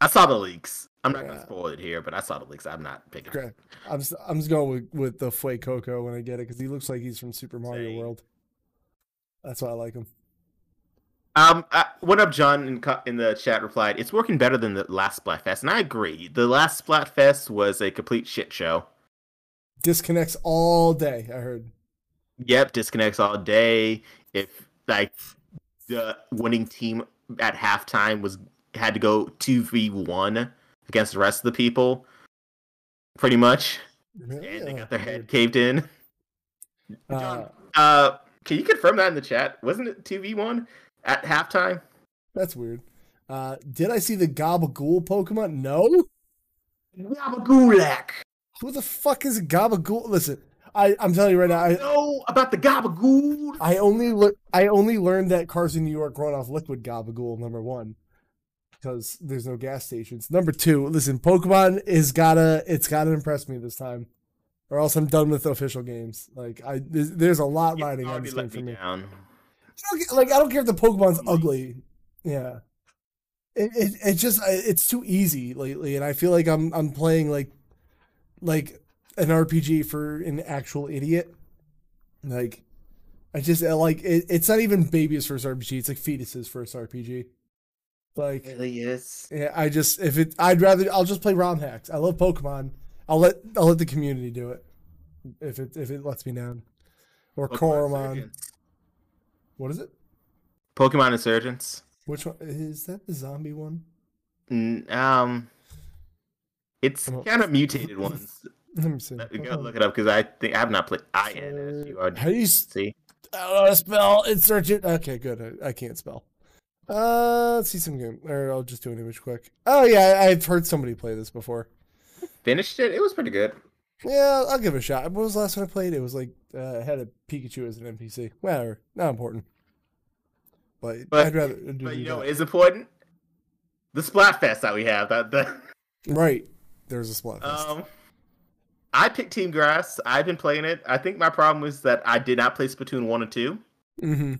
I saw the leaks. I'm not Yeah. gonna spoil it here, but I saw the leaks. I'm not picking. Gra- I'm just, I'm just going with, with the Fuecoco when I get it because he looks like he's from Super Mario Same. World. That's why I like him. Um, uh, what up, John? In, co- in the chat replied, "It's working better than the last Splatfest," and I agree. The last Splatfest was a complete shit show. Disconnects all day. I heard. Yep, disconnects all day. If like the winning team at halftime was had to go two v one against the rest of the people, pretty much, and they got their head caved in. Uh, John, uh, can you confirm that in the chat? Wasn't it two v one at halftime? that's weird. Uh, did I see the Gabagool Pokemon? No. Gabagulak. Who the fuck is a Gabagool? Listen, I, I'm telling you right now, I, know about the Gabagool. I only I only learned that cars in New York run off liquid Gabagool. Number one, because there's no gas stations. Number two, listen, Pokemon is gotta it's gotta impress me this time, or else I'm done with the official games. Like I there's, there's a lot riding on this game for me me. down. I Like I don't care if the Pokemon's ugly. Yeah. It, it it's just it's too easy lately, and I feel like I'm I'm playing like like an RPG for an actual idiot. Like I just uh, like it, it's not even baby's first RPG; it's like fetus's first RPG. Like really is. yeah, I just if it I'd rather I'll just play ROM hacks. I love Pokemon. I'll let I'll let the community do it if it if it lets me down. Or Koromon. Insurgence. What is it? Pokemon Insurgence. Which one is that? The zombie one? Um, it's kind of mutated ones. Let me see. You gotta look it up because I think I have not played I N S U R D. How do you see? I don't know how to spell. insurgent. Okay, good. I, I can't spell. Uh, let's see some game. Or I'll just do an image quick. Oh yeah, I've heard somebody play this before. Finished it. It was pretty good. Yeah, I'll give it a shot. What was the last one I played? It was like uh, I had a Pikachu as an NPC. Whatever, not important. But, but I'd rather. But you know what is important? The Splatfest that we have. That the right. There's a Splatfest. Um, I picked Team Grass. I've been playing it. I think my problem was that I did not play Splatoon one and 2 Mm-hmm.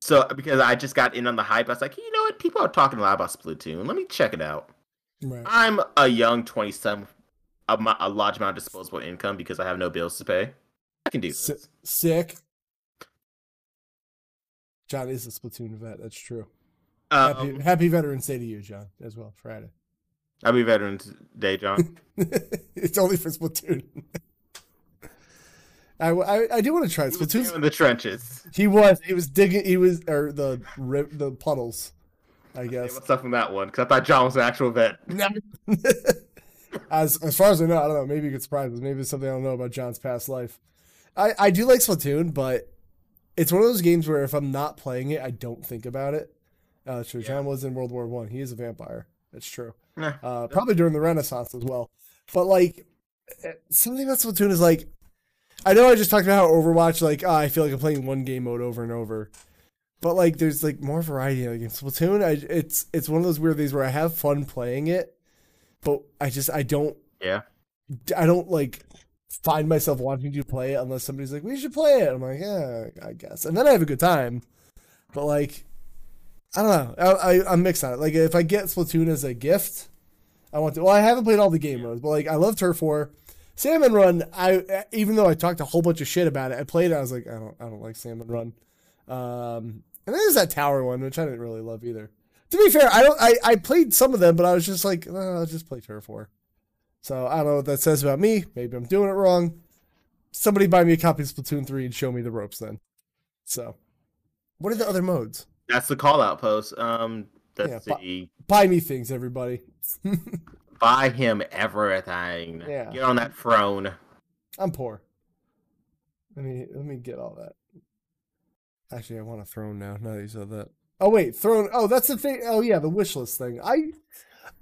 So because I just got in on the hype, I was like, you know what? People are talking a lot about Splatoon. Let me check it out. Right. I'm a young 27, a, a large amount of disposable income because I have no bills to pay. I can do this. Sick. John is a Splatoon vet. That's true. Um, happy, happy Veterans Day to you, John, as well. Friday. Happy Veterans Day, John. it's only for Splatoon. I, I, I do want to try Splatoon in the trenches. He was. He was digging. He was or the the puddles. I guess. What's up from that one? Because I thought John was an actual vet. as as far as I know, I don't know. Maybe you could surprise us. Maybe it's something I don't know about John's past life. I I do like Splatoon, but it's one of those games where if I'm not playing it, I don't think about it. Uh, true. Yeah. John was in World War One. He is a vampire. That's true. Uh, probably during the Renaissance as well. But like eh, something about Splatoon is like I know I just talked about how Overwatch, like, oh, I feel like I'm playing one game mode over and over. But like, there's like more variety. In Splatoon, I, it's it's one of those weird things where I have fun playing it, but I just I don't. Yeah. I don't like find myself wanting to play it unless somebody's like, "We should play it." I'm like, "Yeah, I guess," and then I have a good time. But like, I don't know. I, I am mixed on it. Like, if I get Splatoon as a gift, I want to. Well, I haven't played all the game modes, but like, I love Turf War. Salmon Run, I even though I talked a whole bunch of shit about it, I played it. I was like, I don't, I don't like Salmon Run. Um, and then there's that tower one, which I didn't really love either. To be fair, I don't. I, I played some of them, but I was just like, oh, I'll just play Turf War. So I don't know what that says about me. Maybe I'm doing it wrong. Somebody buy me a copy of Splatoon three and show me the ropes then. So, what are the other modes? That's the call out post. Um, that's yeah, the buy, buy me things, everybody. buy him everything. Yeah. Get on that throne. I'm poor. Let me let me get all that. Actually, I want a throne now. Now that you said that. Oh wait, throne. Oh, that's the thing. Oh yeah, the wish list thing. I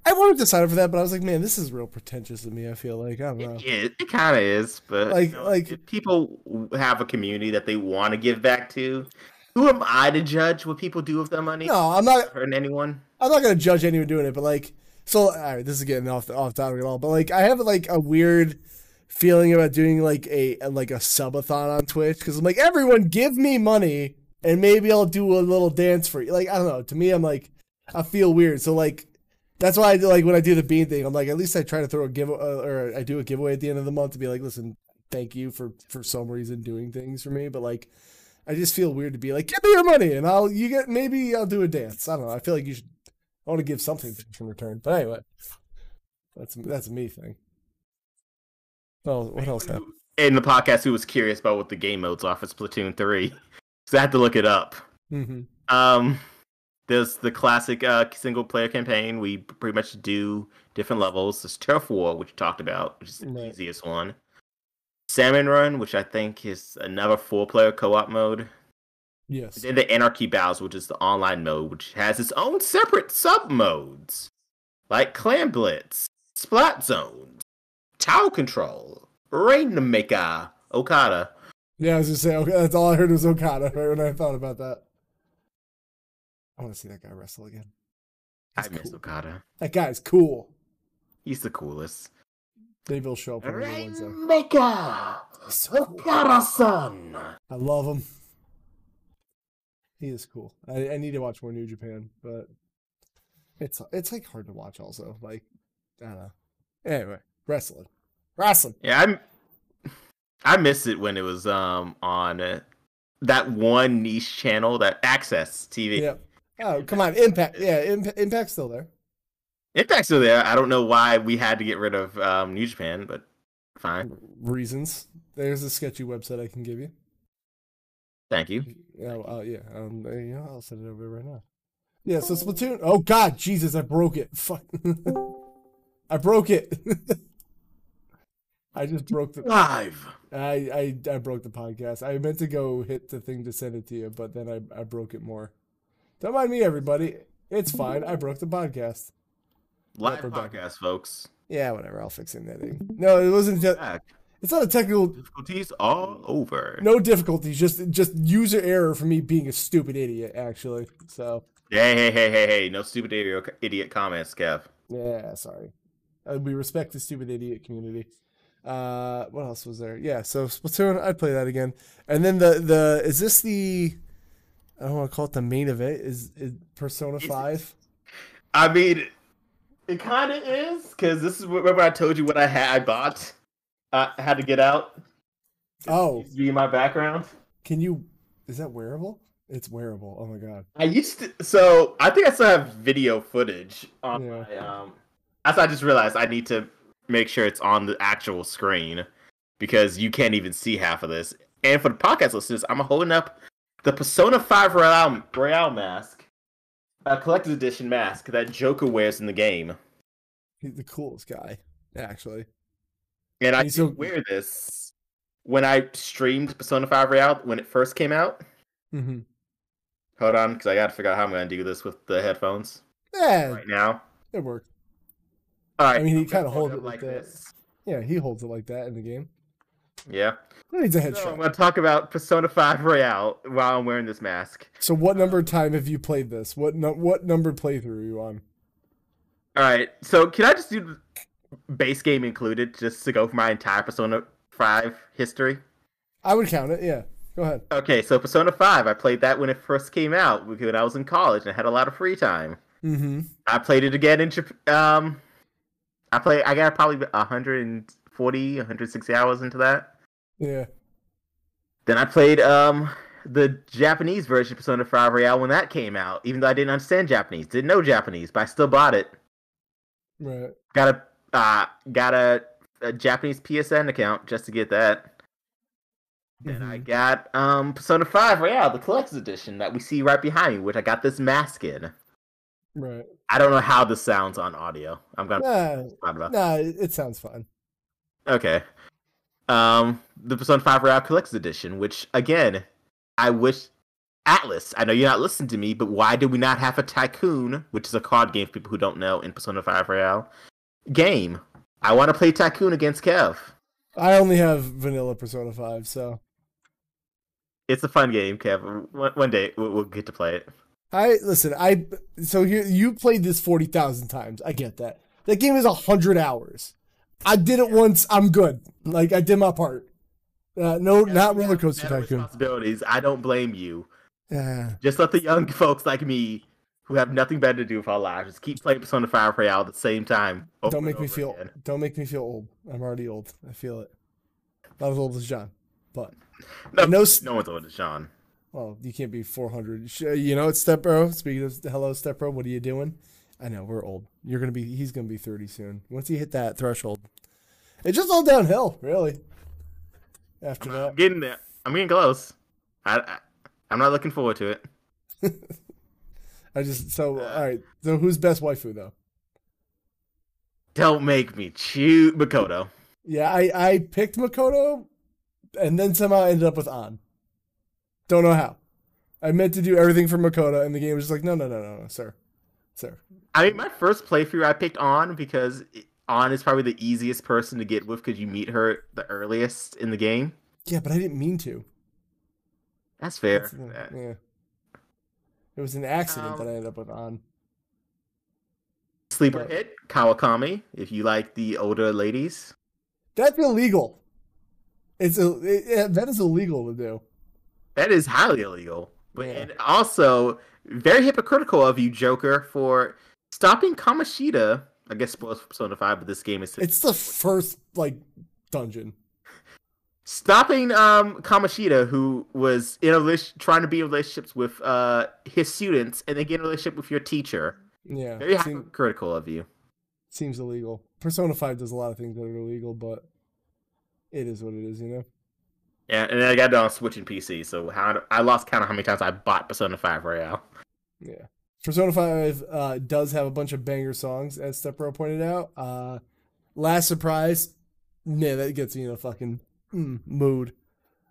I wanted to sign up for that, but I was like, man, this is real pretentious of me. I feel like I don't know. It, it kind of is, but like you know, like people have a community that they want to give back to. Who am I to judge what people do with their money? No, I'm not hurting anyone. I'm not gonna judge anyone doing it, but like, so all right, this is getting off off topic at all. But like, I have like a weird feeling about doing like a like a subathon on Twitch because I'm like, everyone give me money and maybe I'll do a little dance for you. Like I don't know. To me, I'm like, I feel weird. So like, that's why I do, like when I do the bean thing. I'm like, at least I try to throw a give uh, or I do a giveaway at the end of the month to be like, listen, thank you for for some reason doing things for me. But like, I just feel weird to be like, give me your money and I'll you get maybe I'll do a dance. I don't know. I feel like you should. I want to give something in return. But anyway, that's that's a me thing. Well, what else happened? In the podcast, who was curious about what the game modes are for Splatoon 3. So I had to look it up. Mm-hmm. Um, there's the classic uh, single player campaign. We pretty much do different levels. There's Turf War, which you talked about, which is the right. easiest one. Salmon Run, which I think is another four player co op mode. Yes. then the Anarchy Battles, which is the online mode, which has its own separate sub modes like Clam Blitz, Splat Zones, Tower Control, Rainmaker, Okada. Yeah, I was just saying, okay, that's all I heard was Okada right when I thought about that. I want to see that guy wrestle again. He's I miss cool. Okada. That guy's cool. He's the coolest. Maybe he'll show up on Rainmaker! Okada-san! I love him. He is cool. I, I need to watch more New Japan, but it's it's like hard to watch. Also, like I don't know. Anyway, wrestling, wrestling. Yeah, I'm. I missed it when it was um on uh, that one niche channel, that AXS TV. Yeah. Oh come on, Impact. Yeah, Imp- Impact's still there. Impact's still there. I don't know why we had to get rid of um, New Japan, but fine. Reasons. There's a sketchy website I can give you. Thank you. Yeah, uh, yeah. Um, you know, I'll send it over right now. Yeah, so Splatoon. Oh God, Jesus, I broke it. Fuck. I broke it. I just broke the live. I, I I broke the podcast. I meant to go hit the thing to send it to you, but then I, I broke it more. Don't mind me, everybody. It's fine. I broke the podcast. Live podcast, folks. Yeah, whatever. I'll fix it editing. No, it wasn't. Te- it's not a technical difficulties all over. No difficulties. Just just user error for me being a stupid idiot. Actually, so. Hey hey hey hey hey! No stupid idiot idiot comments, Kev. Yeah, sorry. Uh, we respect the stupid idiot community. Uh, what else was there? Yeah, so Splatoon, I'd play that again. And then the the is this the I don't want to call it the main event. Is, is Persona Five? I mean, it kind of is because this is remember I told you what I had I bought. I had to get out. Oh, be my background. Can you? Is that wearable? It's wearable. Oh my god. I used to. So I think I still have video footage on yeah. my. Um, as I just realized, I need to make sure it's on the actual screen because you can't even see half of this. And for the podcast listeners, I'm holding up the Persona 5 Royal, Royal mask, a collector's edition mask that Joker wears in the game. He's the coolest guy, actually. And I so... wear this when I streamed Persona 5 Royal when it first came out. Mm-hmm. Hold on, because I got to figure out how I'm going to do this with the headphones. Yeah, right now it worked. All right. I mean, he kind of holds it like, that. This. Yeah, he holds it like that in the game. Yeah. He needs a headshot. So I'm going to talk about Persona 5 Royal while I'm wearing this mask. So, what number time have you played this? What no- what number playthrough are you on? All right. So, can I just do base game included just to go for my entire Persona 5 history? I would count it. Yeah. Go ahead. Okay, so Persona 5, I played that when it first came out when I was in college and I had a lot of free time. Mm-hmm. I played it again in um I play. I got probably 140, 160 hours into that. Yeah. Then I played um the Japanese version of Persona 5 Royal when that came out. Even though I didn't understand Japanese, didn't know Japanese, but I still bought it. Right. Got a uh, got a, a Japanese PSN account just to get that. Then mm-hmm. I got um Persona 5 Royal, the collector's edition that we see right behind me, which I got this mask in. Right. I don't know how this sounds on audio. I'm gonna. Nah, nah it sounds fun. Okay. Um, the Persona 5 Royal Collector's Edition, which again, I wish Atlus. I know you're not listening to me, but why do we not have a Tycoon, which is a card game for people who don't know in Persona 5 Royal game? I want to play Tycoon against Kev. I only have vanilla Persona 5, so it's a fun game, Kev. One, day we'll get to play it. I listen. I so you you played this forty thousand times. I get that. That game is hundred hours. I did it once. I'm good. Like I did my part. Uh, no, yeah, not roller coaster tycoon. Responsibilities. I don't blame you. Yeah. Just let the young folks like me, who have nothing better to do with our lives, just keep playing Persona Five Royal at the same time. Don't make me feel. Again. Don't make me feel old. I'm already old. I feel it. Not as old as John, but no, no, no one's old as John. Well, you can't be 400. You know, it's Step Bro. Speaking of hello, Step Bro, what are you doing? I know we're old. You're gonna be. He's gonna be 30 soon. Once he hit that threshold, it's just all downhill, really. After that. I'm that, getting there. I'm getting close. I, I I'm not looking forward to it. I just so all right. So who's best waifu though? Don't make me choose Makoto. Yeah, I I picked Makoto, and then somehow ended up with Ann. Don't know how. I meant to do everything for Makoto, and the game was just like, no, no, no, no, no, sir, sir. I mean, my first playthrough, I picked Ann because Ann is probably the easiest person to get with because you meet her the earliest in the game. Yeah, but I didn't mean to. That's fair. That's, yeah. It was an accident um, that I ended up with Ann. Sleeper but, hit Kawakami. If you like the older ladies, that's illegal. It's a, it, that is illegal to do. That is highly illegal. But yeah. and also very hypocritical of you, Joker, for stopping Kamoshida. I guess spoilers for Persona Five, but this game is it's the first like dungeon. Stopping um Kamoshida, who was in a trying to be in relationships with uh his students, and then get in a relationship with your teacher. Yeah, very hypocritical of you. Seems illegal. Persona Five does a lot of things that are illegal, but it is what it is, you know. Yeah, and then I got it on Switch and PC. So how I lost count of how many times I bought Persona Five Royal. Yeah. Persona 5 uh, does have a bunch of banger songs, as Stepbro pointed out. Uh, last surprise, man, that gets me in a fucking mm, mood.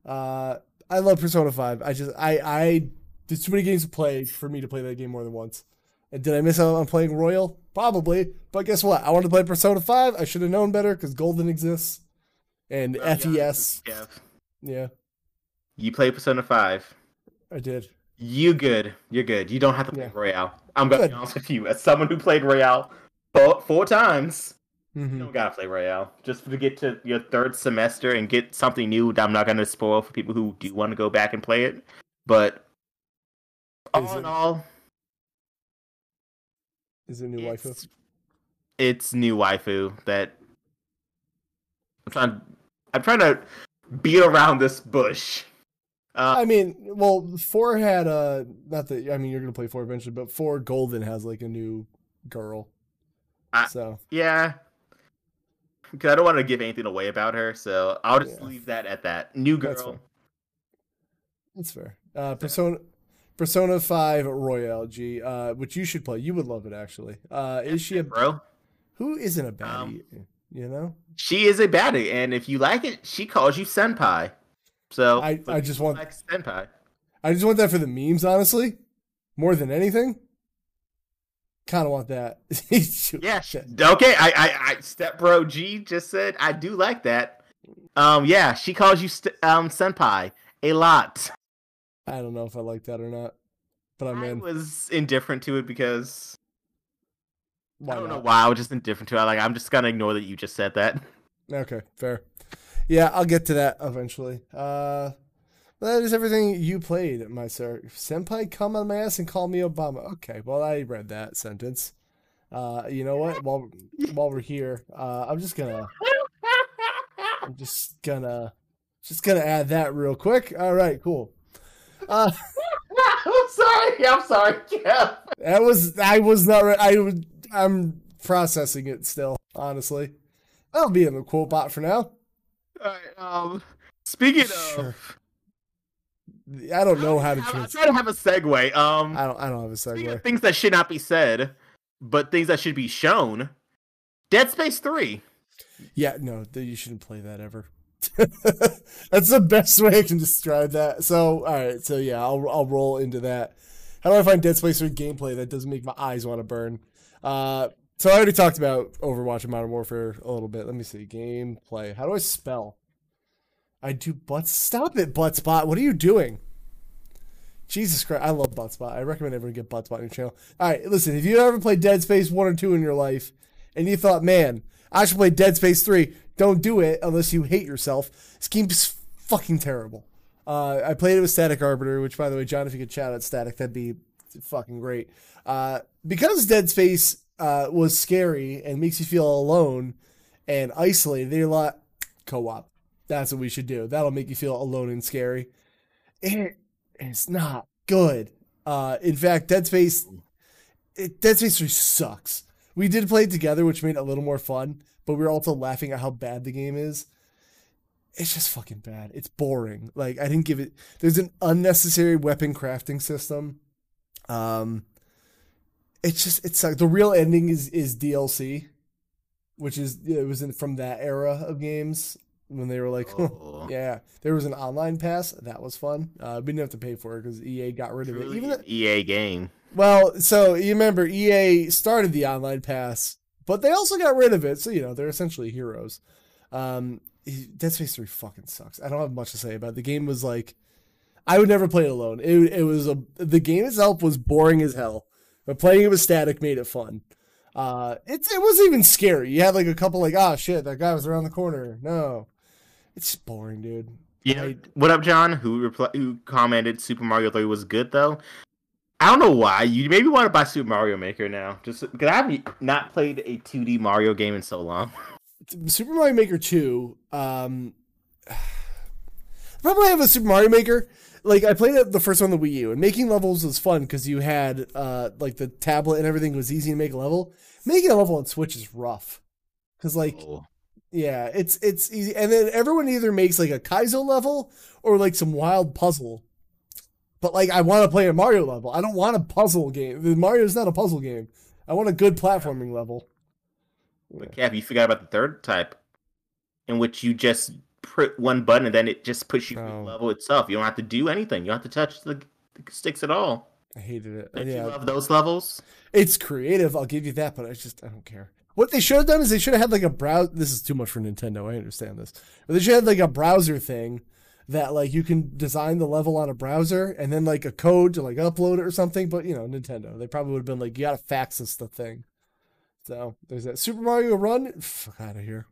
Uh, I love Persona 5. I just, I, I, there's too many games to play for me to play that game more than once. And did I miss out on playing Royal? Probably. But guess what? I wanted to play Persona 5. I should have known better because Golden exists. And oh, FES. Yeah. Yeah. You play Persona 5. I did. You good. You're good. You don't have to play yeah. Royal. I'm gonna good. be honest with you. As someone who played Royal four, four times, mm-hmm. you don't gotta play Royal. Just to get to your third semester and get something new that I'm not gonna spoil for people who do want to go back and play it. But all is in it, all, is it new it's, waifu? It's new waifu that I'm trying. I'm trying to beat around this bush. Uh, I mean, well, four had uh not that I mean you're gonna play four eventually, but four Golden has like a new girl. I, so yeah, because I don't want to give anything away about her, so I'll just yeah. leave that at that. New girl. That's fair. That's fair. Uh, Persona. Persona Five Royal G, uh, which you should play. You would love it actually. Uh, is she a bro? Who isn't a baddie? Um, you know, she is a baddie, and if you like it, she calls you senpai. So I, I just want like senpai. I just want that for the memes, honestly, more than anything. Kind of want that. yeah. Okay. I, I, I, Step Bro G just said I do like that. Um. Yeah. She calls you st- um senpai a lot. I don't know if I like that or not, but I'm I in. was indifferent to it because why I don't not? know why I was just indifferent to it. Like I'm just gonna ignore that you just said that. Okay, fair. Yeah, I'll get to that eventually. Uh, that is everything you played, my sir. Senpai, come on my ass and call me Obama. Okay, well, I read that sentence. Uh, you know what? While while we're here, uh, I'm just gonna, I'm just gonna, just gonna add that real quick. All right, cool. Uh, I'm sorry. I'm sorry, Kev. That was I was not. I I'm processing it still. Honestly, I'll be in the quote bot for now. All right. Um, speaking sure. of, I don't know how to. Trans- try to have a segue. Um, I don't. I don't have a segue. Things that should not be said, but things that should be shown. Dead Space Three. Yeah, no, you shouldn't play that ever. That's the best way I can describe that. So, all right, so yeah, I'll I'll roll into that. How do I find Dead Space 3 gameplay that doesn't make my eyes want to burn? Uh, so I already talked about Overwatch and Modern Warfare a little bit. Let me see. Gameplay. How do I spell? I do butts. Stop it, Buttspot. What are you doing? Jesus Christ. I love Buttspot. I recommend everyone get Buttspot on your channel. All right, listen. If you ever played Dead Space 1 or 2 in your life and you thought, man, I should play Dead Space 3, don't do it unless you hate yourself. This game's fucking terrible. Uh, I played it with Static Arbiter, which, by the way, John, if you could shout out Static, that'd be fucking great. Uh, because Dead Space uh, was scary and makes you feel alone and isolated, they're like co-op. That's what we should do. That'll make you feel alone and scary. It, it's not good. Uh, in fact, Dead Space, it, Dead Space 3 sucks. We did play it together, which made it a little more fun, but we were also laughing at how bad the game is. It's just fucking bad. It's boring. Like I didn't give it. There's an unnecessary weapon crafting system. Um, it's just it's like the real ending is is DLC, which is it was in, from that era of games when they were like, oh. yeah, there was an online pass that was fun. Uh, we didn't have to pay for it because EA got rid of it. Even the, EA game. Well, so you remember EA started the online pass, but they also got rid of it. So you know they're essentially heroes. Um, Dead Space Three fucking sucks. I don't have much to say about it. The game. Was like, I would never play it alone. It it was a the game itself was boring as hell. But playing it with static made it fun. Uh, it it wasn't even scary. You had like a couple like, ah, oh, shit, that guy was around the corner. No, it's boring, dude. Yeah. I, what up, John? Who repl- who commented Super Mario Three was good though? I don't know why. You maybe want to buy Super Mario Maker now, just because I have not played a 2D Mario game in so long. Super Mario Maker Two. Um, probably have a Super Mario Maker like I played the first one on the Wii U, and making levels was fun because you had uh like the tablet and everything was easy to make a level. Making a level on Switch is rough because like. Oh. Yeah, it's it's easy, and then everyone either makes like a Kaizo level or like some wild puzzle. But like, I want to play a Mario level. I don't want a puzzle game. Mario's not a puzzle game. I want a good platforming level. But Cap, you forgot about the third type, in which you just put one button and then it just puts you oh. the level itself. You don't have to do anything. You don't have to touch the, the sticks at all. I hated it. Don't yeah. you love those levels? It's creative, I'll give you that, but I just I don't care. What they should have done is they should have had like a browse. This is too much for Nintendo. I understand this, but they should have like a browser thing that like you can design the level on a browser and then like a code to like upload it or something. But you know, Nintendo, they probably would have been like, you gotta fax us the thing. So there's that Super Mario Run. Fuck out of here.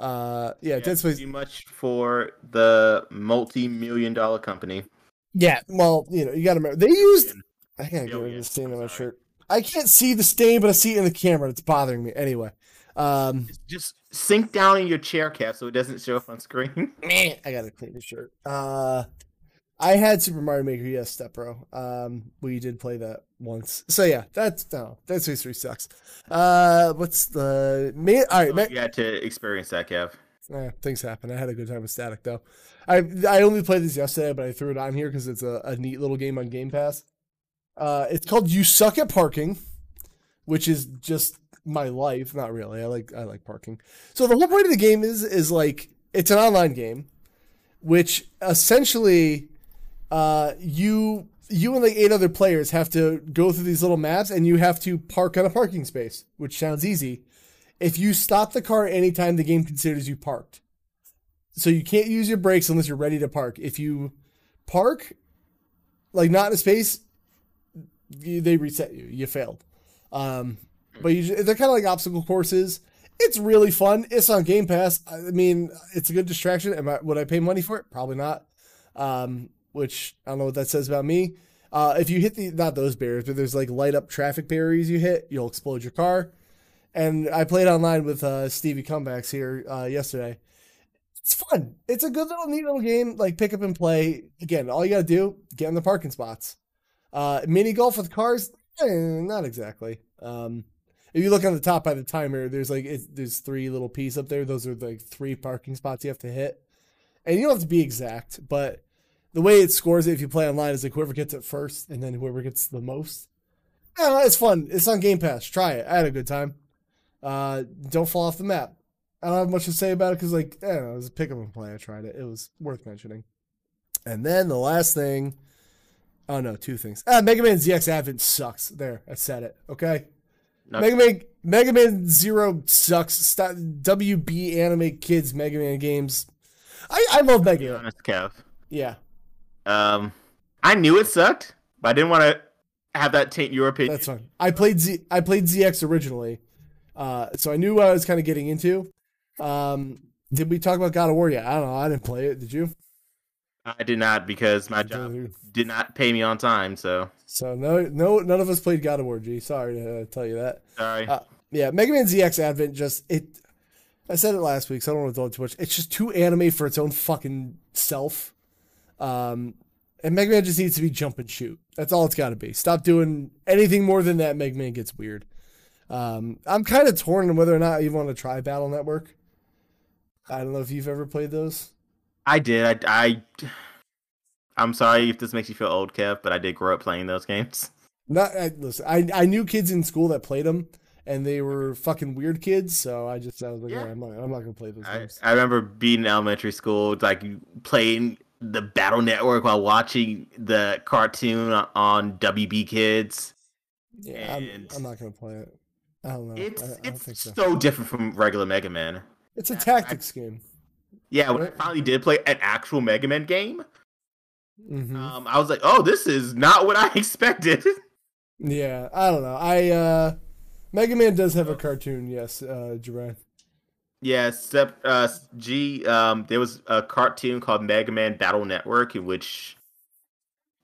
Uh, yeah, yeah Dead Space. Too much for the multi-million dollar company. Yeah, well, you know, you got to remember they used. I gotta get rid of the stain on my shirt. I can't see the stain, but I see it in the camera. It's bothering me. Anyway, um, just sink down in your chair cap so it doesn't show up on screen. I gotta clean the shirt. Uh, I had Super Mario Maker, yes, Step Bro. Um, we did play that once. So yeah, that's no, Space Three sucks. Uh, what's the me? All right, ma- you had to experience that, Kev. Yeah, things happen. I had a good time with Static though. I I only played this yesterday, but I threw it on here because it's a, a neat little game on Game Pass. Uh, it's called You Suck at Parking, which is just my life. Not really. I like I like parking. So the whole point of the game is is like it's an online game, which essentially uh, you you and like eight other players have to go through these little maps and you have to park on a parking space, which sounds easy. If you stop the car anytime the game considers you parked. So you can't use your brakes unless you're ready to park. If you park like not in a space, you, they reset you. You failed. Um, but you, they're kind of like obstacle courses. It's really fun. It's on Game Pass. I mean, it's a good distraction. Am I, would I pay money for it? Probably not. Um, which I don't know what that says about me. Uh, if you hit the not those barriers, but there's like light up traffic barriers you hit, you'll explode your car. And I played online with uh, Stevie Comebacks here uh, yesterday. It's fun. It's a good little neat little game. Like pick up and play. Again, all you gotta do get in the parking spots. Uh, mini golf with cars, eh, not exactly. Um, if you look on the top by the timer, there's like there's three little pieces up there. Those are like three parking spots you have to hit, and you don't have to be exact, but the way it scores it if you play online is like whoever gets it first and then whoever gets the most. Yeah, it's fun. It's on Game Pass. Try it. I had a good time. Uh, don't fall off the map. I don't have much to say about it because, like, I don't know, it was a pick up and play. I tried it. It was worth mentioning. And then the last thing. Oh no, two things. Ah, Mega Man ZX Advent sucks. There, I said it. Okay. Mega Man Mega Man Zero sucks. Stop, WB Anime Kids Mega Man games. I, I love Mega Man. Honest, Kev. Yeah. Um, I knew it sucked, but I didn't want to have that taint your opinion. That's fine. I played Z. I played ZX originally, uh, so I knew what I was kind of getting into. Um, did we talk about God of War yet? I don't know. I didn't play it. Did you? I did not because my job did not pay me on time. So. So no, no, none of us played God of War. G. Sorry to uh, tell you that. Sorry. Uh, yeah, Mega Man ZX Advent just it. I said it last week, so I don't want to dwell too much. It's just too anime for its own fucking self. Um, and Mega Man just needs to be jump and shoot. That's all it's got to be. Stop doing anything more than that. Mega Man gets weird. Um, I'm kind of torn on whether or not you want to try Battle Network. I don't know if you've ever played those. I did. I, I I'm sorry if this makes you feel old, Kev, but I did grow up playing those games. Not I, listen. I I knew kids in school that played them, and they were fucking weird kids. So I just I was like, yeah. I'm not I'm not gonna play those I, games. I remember being in elementary school, like playing the Battle Network while watching the cartoon on WB Kids. Yeah, I'm, I'm, not gonna play it. I don't know. It's I, I it's so. so. different from regular Mega Man. It's a tactics game. Yeah, when right? I finally did play an actual Mega Man game, mm-hmm. um, I was like, "Oh, this is not what I expected." Yeah, I don't know. I uh Mega Man does have a cartoon, yes, uh Jermaine. Yeah, step uh, G. Um, there was a cartoon called Mega Man Battle Network, in which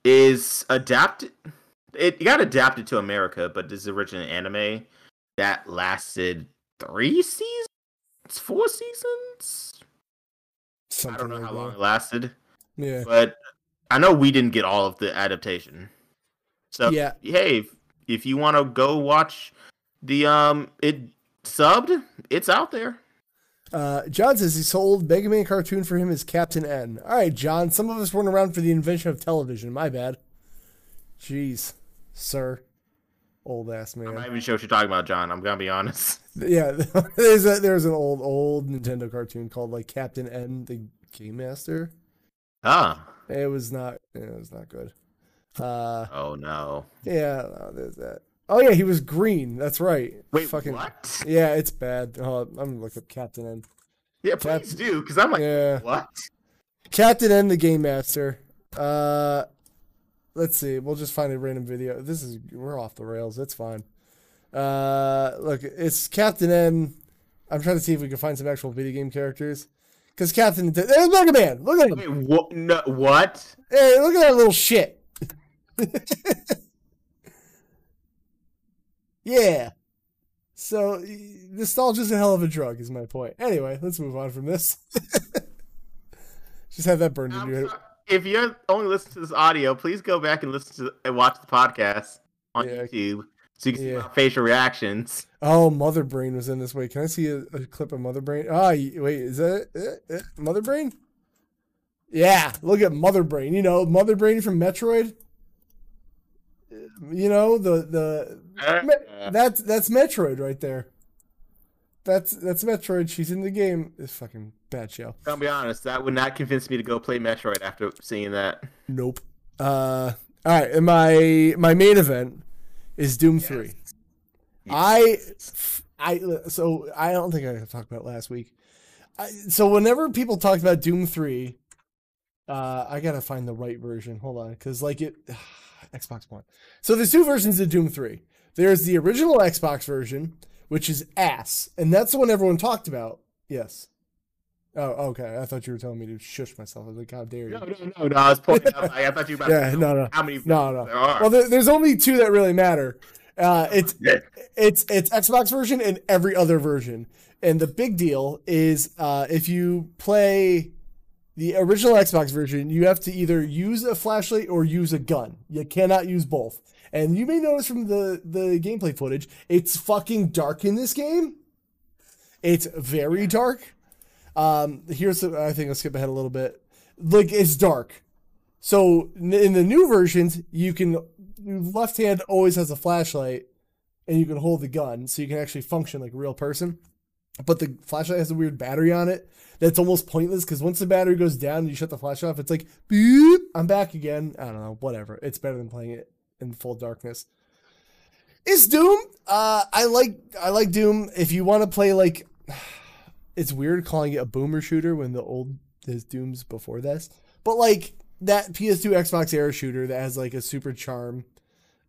is adapted. It got adapted to America, but this is original anime that lasted three seasons, four seasons. Something I don't know like how that. long it lasted. Yeah, but I know we didn't get all of the adaptation. So yeah, hey, if, if you want to go watch the um it subbed, it's out there. Uh, John says he sold Mega Man cartoon for him as Captain N. All right, John. Some of us weren't around for the invention of television. My bad. Jeez, sir, old ass man. I'm not even sure what you're talking about, John. I'm gonna be honest. Yeah, there's a there's an old old Nintendo cartoon called like Captain N, the Game Master. Ah. It was not. It was not good. Uh, oh no. Yeah, no, there's that. Oh yeah, he was green. That's right. Wait, fucking what? Yeah, it's bad. Oh, I'm gonna look up Captain N. Yeah, Cap- please do, because I'm like, yeah. what? Captain N, the Game Master. Uh, let's see. We'll just find a random video. This is we're off the rails. It's fine. Uh, look, it's Captain N. I'm trying to see if we can find some actual video game characters. Because Captain, there's Mega Man. Look at him. Wait, what? No, what? Hey, look at that little shit. yeah. So nostalgia's a hell of a drug, is my point. Anyway, let's move on from this. Just have that burned in your head. If you're only listening to this audio, please go back and listen to and watch the podcast on yeah. YouTube so you can yeah. see my facial reactions. Oh, Mother Brain was in this. Wait, can I see a, a clip of Mother Brain? Ah, oh, wait, is that uh, uh, Mother Brain? Yeah, look at Mother Brain. You know, Mother Brain from Metroid. You know the the uh, that's that's Metroid right there. That's that's Metroid. She's in the game. It's fucking bad show. I'll be honest. That would not convince me to go play Metroid after seeing that. Nope. Uh, all right. And my my main event is Doom yes. Three. Yes. I I so I don't think I talked about last week. I, so whenever people talked about Doom Three, uh, I gotta find the right version. Hold on, because like it, Xbox One. So there's two versions of Doom Three. There's the original Xbox version, which is ass, and that's the one everyone talked about. Yes. Oh, okay. I thought you were telling me to shush myself. I was like, how dare you? No, no, no, no. I was pointing out. I thought you were about yeah, no, no. how many no, no. there are. Well, there, there's only two that really matter. Uh, it's it's it's Xbox version and every other version. And the big deal is uh, if you play the original Xbox version, you have to either use a flashlight or use a gun. You cannot use both. And you may notice from the the gameplay footage, it's fucking dark in this game. It's very dark. Um, here's the, I think I'll skip ahead a little bit. Like it's dark. So in the new versions, you can left hand always has a flashlight, and you can hold the gun, so you can actually function like a real person. But the flashlight has a weird battery on it that's almost pointless because once the battery goes down and you shut the flashlight off, it's like beep, I'm back again. I don't know, whatever. It's better than playing it in full darkness. Is Doom? Uh, I like I like Doom. If you want to play like it's weird calling it a boomer shooter when the old there's Dooms before this. But like that PS2 Xbox era shooter that has like a super charm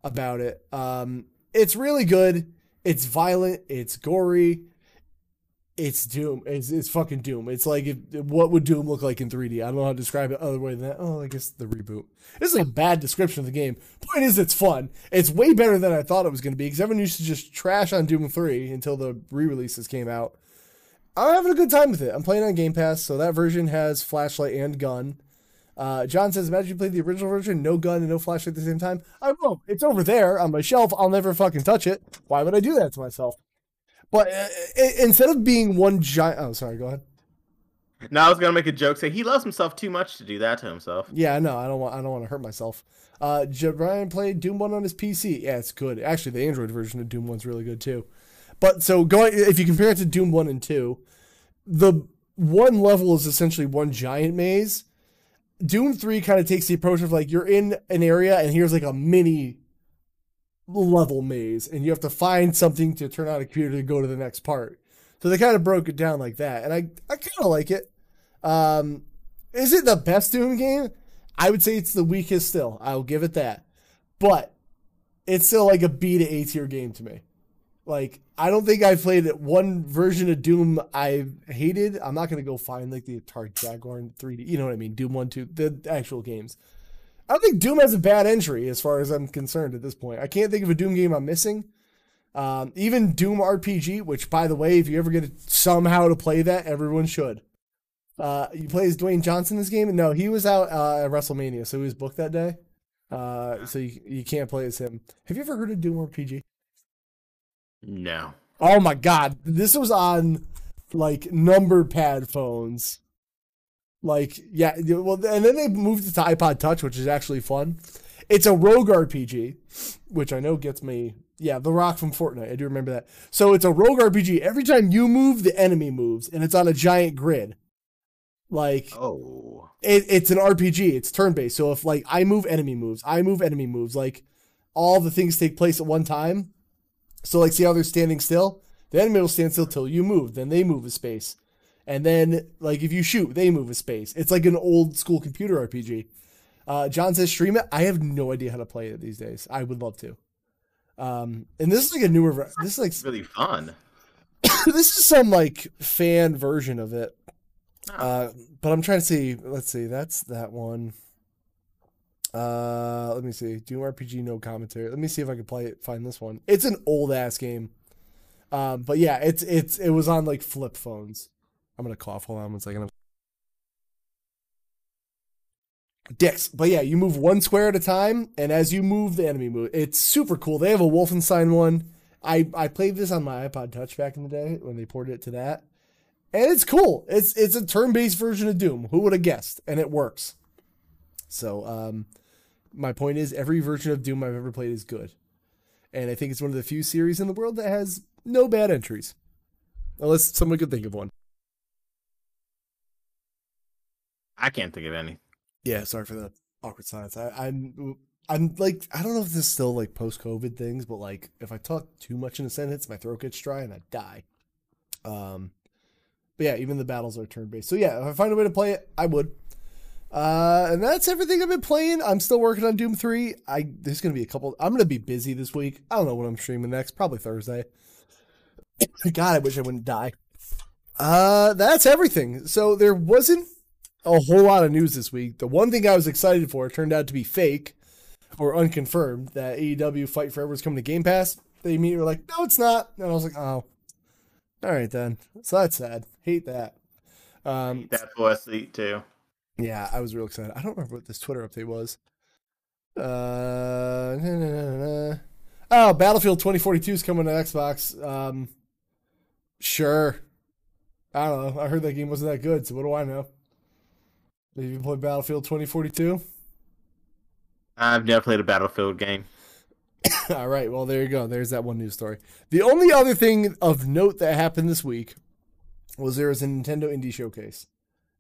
about it. Um, it's really good. It's violent. It's gory. It's Doom. It's, it's fucking Doom. It's like if, what would Doom look like in 3D? I don't know how to describe it other way than that. Oh, I guess the reboot. This is a bad description of the game. Point is, it's fun. It's way better than I thought it was going to be because everyone used to just trash on Doom 3 until the re-releases came out. I'm having a good time with it. I'm playing on Game Pass, so that version has flashlight and gun. Uh, John says, imagine you played the original version, no gun and no flashlight at the same time. I won't. It's over there on my shelf. I'll never fucking touch it. Why would I do that to myself? But uh, instead of being one giant, oh, sorry, go ahead. No, I was gonna make a joke. Say he loves himself too much to do that to himself. Yeah, no, I don't want. I don't want to hurt myself. Uh, Brian played Doom One on his PC. Yeah, it's good. Actually, the Android version of Doom One's really good too. But so going, if you compare it to Doom One and Two, the one level is essentially one giant maze. Doom 3 kind of takes the approach of like you're in an area and here's like a mini level maze and you have to find something to turn on a computer to go to the next part. So they kind of broke it down like that. And I, I kind of like it. Um, is it the best Doom game? I would say it's the weakest still. I'll give it that. But it's still like a B to A tier game to me. Like I don't think I've played one version of Doom I hated. I'm not gonna go find like the Atari Jaguar 3D. You know what I mean? Doom one, two, the actual games. I don't think Doom has a bad entry as far as I'm concerned at this point. I can't think of a Doom game I'm missing. Um, even Doom RPG, which by the way, if you ever get it somehow to play that, everyone should. Uh, you play as Dwayne Johnson in this game? No, he was out uh, at WrestleMania, so he was booked that day. Uh, so you, you can't play as him. Have you ever heard of Doom RPG? No. Oh my god, this was on like number pad phones. Like yeah, well, and then they moved it to iPod Touch, which is actually fun. It's a rogue RPG, which I know gets me. Yeah, the rock from Fortnite. I do remember that. So it's a rogue RPG. Every time you move, the enemy moves, and it's on a giant grid. Like, oh, it, it's an RPG. It's turn based. So if like I move, enemy moves. I move, enemy moves. Like all the things take place at one time. So like, see how they're standing still? The enemy will stand still till you move. Then they move a space, and then like if you shoot, they move a space. It's like an old school computer RPG. Uh, John says stream it. I have no idea how to play it these days. I would love to. Um, and this is like a newer. Version. This is like really fun. this is some like fan version of it. Uh, but I'm trying to see. Let's see. That's that one. Uh, let me see. Doom RPG, no commentary. Let me see if I can play it. Find this one. It's an old ass game. Um, but yeah, it's it's it was on like flip phones. I'm gonna cough. Hold on one second. Dicks. But yeah, you move one square at a time, and as you move, the enemy move. It's super cool. They have a Wolfenstein one. I I played this on my iPod Touch back in the day when they ported it to that, and it's cool. It's it's a turn based version of Doom. Who would have guessed? And it works. So um, my point is, every version of Doom I've ever played is good, and I think it's one of the few series in the world that has no bad entries, unless someone could think of one. I can't think of any. Yeah, sorry for the awkward silence. I, I'm I'm like I don't know if this is still like post COVID things, but like if I talk too much in a sentence, my throat gets dry and I die. Um, but yeah, even the battles are turn based. So yeah, if I find a way to play it, I would. Uh, and that's everything I've been playing. I'm still working on Doom 3. I there's gonna be a couple. I'm gonna be busy this week. I don't know when I'm streaming next. Probably Thursday. God, I wish I wouldn't die. Uh, that's everything. So there wasn't a whole lot of news this week. The one thing I was excited for turned out to be fake or unconfirmed. That AEW Fight Forever is coming to Game Pass. They immediately were like, "No, it's not," and I was like, "Oh, all right then." So that's sad. Hate that. Um, that for us too. Yeah, I was real excited. I don't remember what this Twitter update was. Uh, nah, nah, nah, oh, Battlefield 2042 is coming to Xbox. Um, sure. I don't know. I heard that game wasn't that good, so what do I know? Have you played Battlefield 2042? I've never played a Battlefield game. All right, well there you go. There's that one news story. The only other thing of note that happened this week was there was a Nintendo Indie Showcase.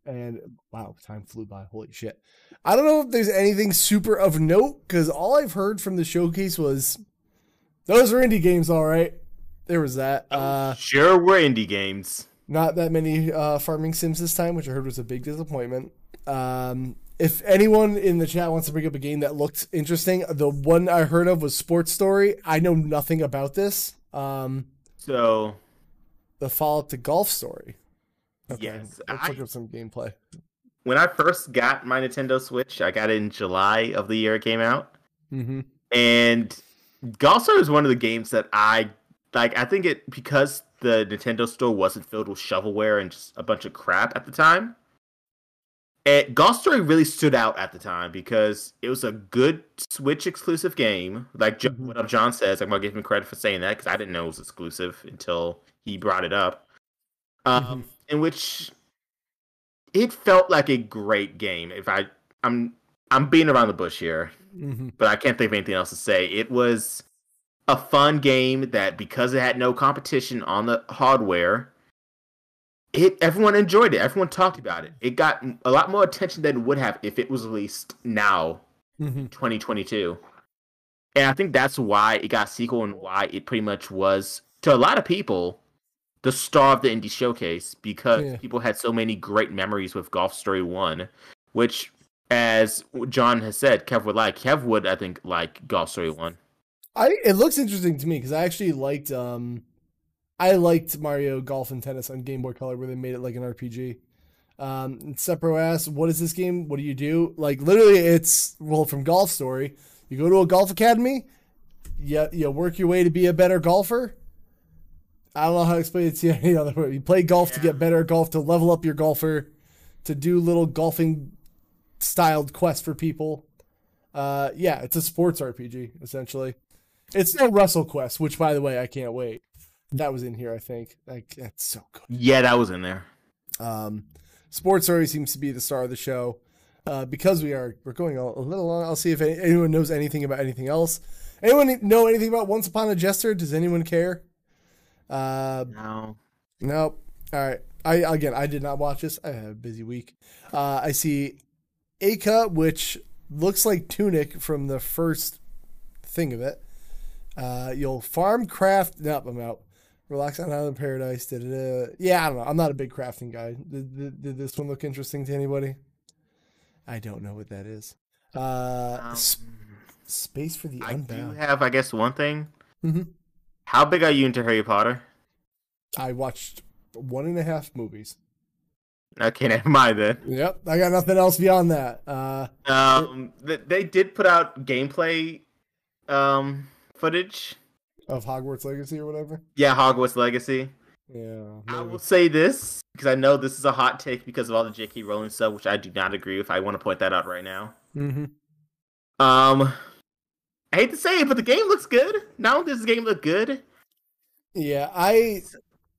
And wow, time flew by. Holy shit. I don't know if there's anything super of note because all I've heard from the showcase was those are indie games, all right. There was that. Oh, uh, sure, were indie games. Not that many uh, farming sims this time, which I heard was a big disappointment. Um, if anyone in the chat wants to bring up a game that looked interesting, the one I heard of was Sports Story. I know nothing about this. Um, so, the follow up to Golf Story. Okay, yes, let's I, look up some gameplay. When I first got my Nintendo Switch, I got it in July of the year it came out, mm-hmm. and Golf Story is one of the games that I like. I think it because the Nintendo store wasn't filled with shovelware and just a bunch of crap at the time. It, Story really stood out at the time because it was a good Switch exclusive game. Like mm-hmm. what John says, I'm gonna give him credit for saying that because I didn't know it was exclusive until he brought it up. Um, mm-hmm in which it felt like a great game. If I, I'm, I'm being around the bush here, mm-hmm. but I can't think of anything else to say. It was a fun game that because it had no competition on the hardware, it everyone enjoyed it. Everyone talked about it. It got a lot more attention than it would have if it was released now, mm-hmm. 2022. And I think that's why it got sequel and why it pretty much was to a lot of people the star of the indie showcase because yeah. people had so many great memories with Golf Story One, which, as John has said, Kev would like. Kev would, I think, like Golf Story One. I it looks interesting to me because I actually liked um, I liked Mario Golf and Tennis on Game Boy Color where they made it like an RPG. Um, Sepro asks, "What is this game? What do you do?" Like literally, it's well from Golf Story. You go to a golf academy. You, you work your way to be a better golfer I don't know how to explain it to you any other way. You play golf yeah. to get better at golf, to level up your golfer, to do little golfing styled quests for people. Uh, yeah, it's a sports RPG essentially. It's no Wrestle Quest, which by the way I can't wait. That was in here, I think. Like that's so good. Yeah, that was in there. Um, Sports Story seems to be the star of the show. uh, because we are we're going a, a little long. I'll see if any, anyone knows anything about anything else. Anyone know anything about Once Upon a Jester? Does anyone care? Uh, no. Nope. All right. I again, I did not watch this. I had a busy week. Uh, I see Aka, which looks like Tunic from the first thing of it. Uh, you'll farm, craft. Nope, I'm out. Relax on Island Paradise. Da-da-da. Yeah, I don't know. I'm not a big crafting guy. Did, did, did, this one look interesting to anybody? I don't know what that is. Uh, um, sp- space for the I Unbound. do have, I guess, one thing. Mm-hmm. How big are you into Harry Potter? I watched one and a half movies. Okay, never mind then. Yep, I got nothing else beyond that. Uh, um, they did put out gameplay, um, footage of Hogwarts Legacy or whatever. Yeah, Hogwarts Legacy. Yeah. Maybe. I will say this because I know this is a hot take because of all the J.K. Rowling stuff, which I do not agree with. I want to point that out right now. Mm-hmm. Um, I hate to say it, but the game looks good. Not only does the game look good. Yeah, I.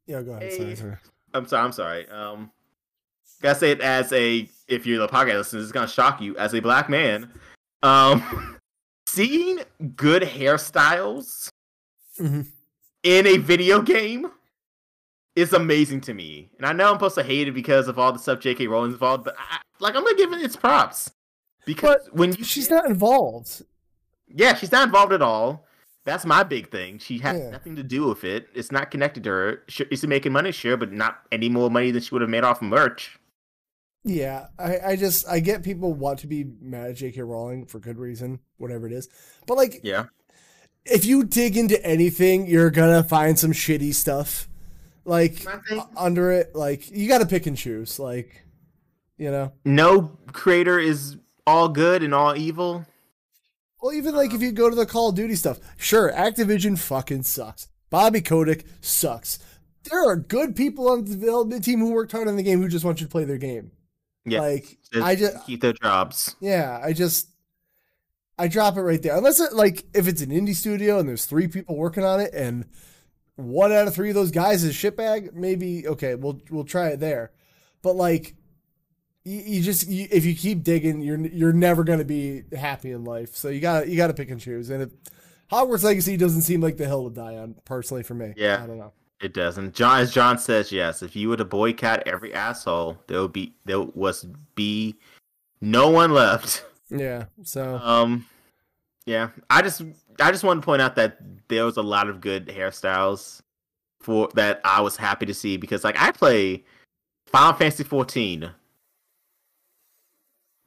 Yeah, go ahead. Sorry, sorry. I'm sorry. I'm sorry. Um, gotta say it as a if you're the podcast listener, it's gonna shock you as a black man. Um, seeing good hairstyles mm-hmm. in a video game is amazing to me. And I know I'm supposed to hate it because of all the stuff J.K. Rowling's involved, but I, like I'm gonna give it its props because but when you, she's not involved. Yeah, she's not involved at all. That's my big thing. She has yeah. nothing to do with it. It's not connected to her. She's making money, sure, but not any more money than she would have made off of merch. Yeah, I, I just I get people want to be mad at J.K. Rowling for good reason, whatever it is. But like, yeah, if you dig into anything, you're gonna find some shitty stuff, like under it. Like you got to pick and choose. Like, you know, no creator is all good and all evil. Well, even like if you go to the Call of Duty stuff, sure, Activision fucking sucks. Bobby Kotick sucks. There are good people on the development team who worked hard on the game who just want you to play their game. Yeah, like just I just keep their jobs. Yeah, I just I drop it right there. Unless it like if it's an indie studio and there's three people working on it and one out of three of those guys is shitbag, maybe okay, we'll we'll try it there. But like you, you just you, if you keep digging, you're you're never going to be happy in life. So you got you got to pick and choose. And if Hogwarts Legacy doesn't seem like the hill to die on, personally for me. Yeah, I don't know. It doesn't. John, as John says, yes. If you were to boycott every asshole, there would be there was be no one left. Yeah. So. Um. Yeah, I just I just want to point out that there was a lot of good hairstyles for that I was happy to see because like I play Final Fantasy 14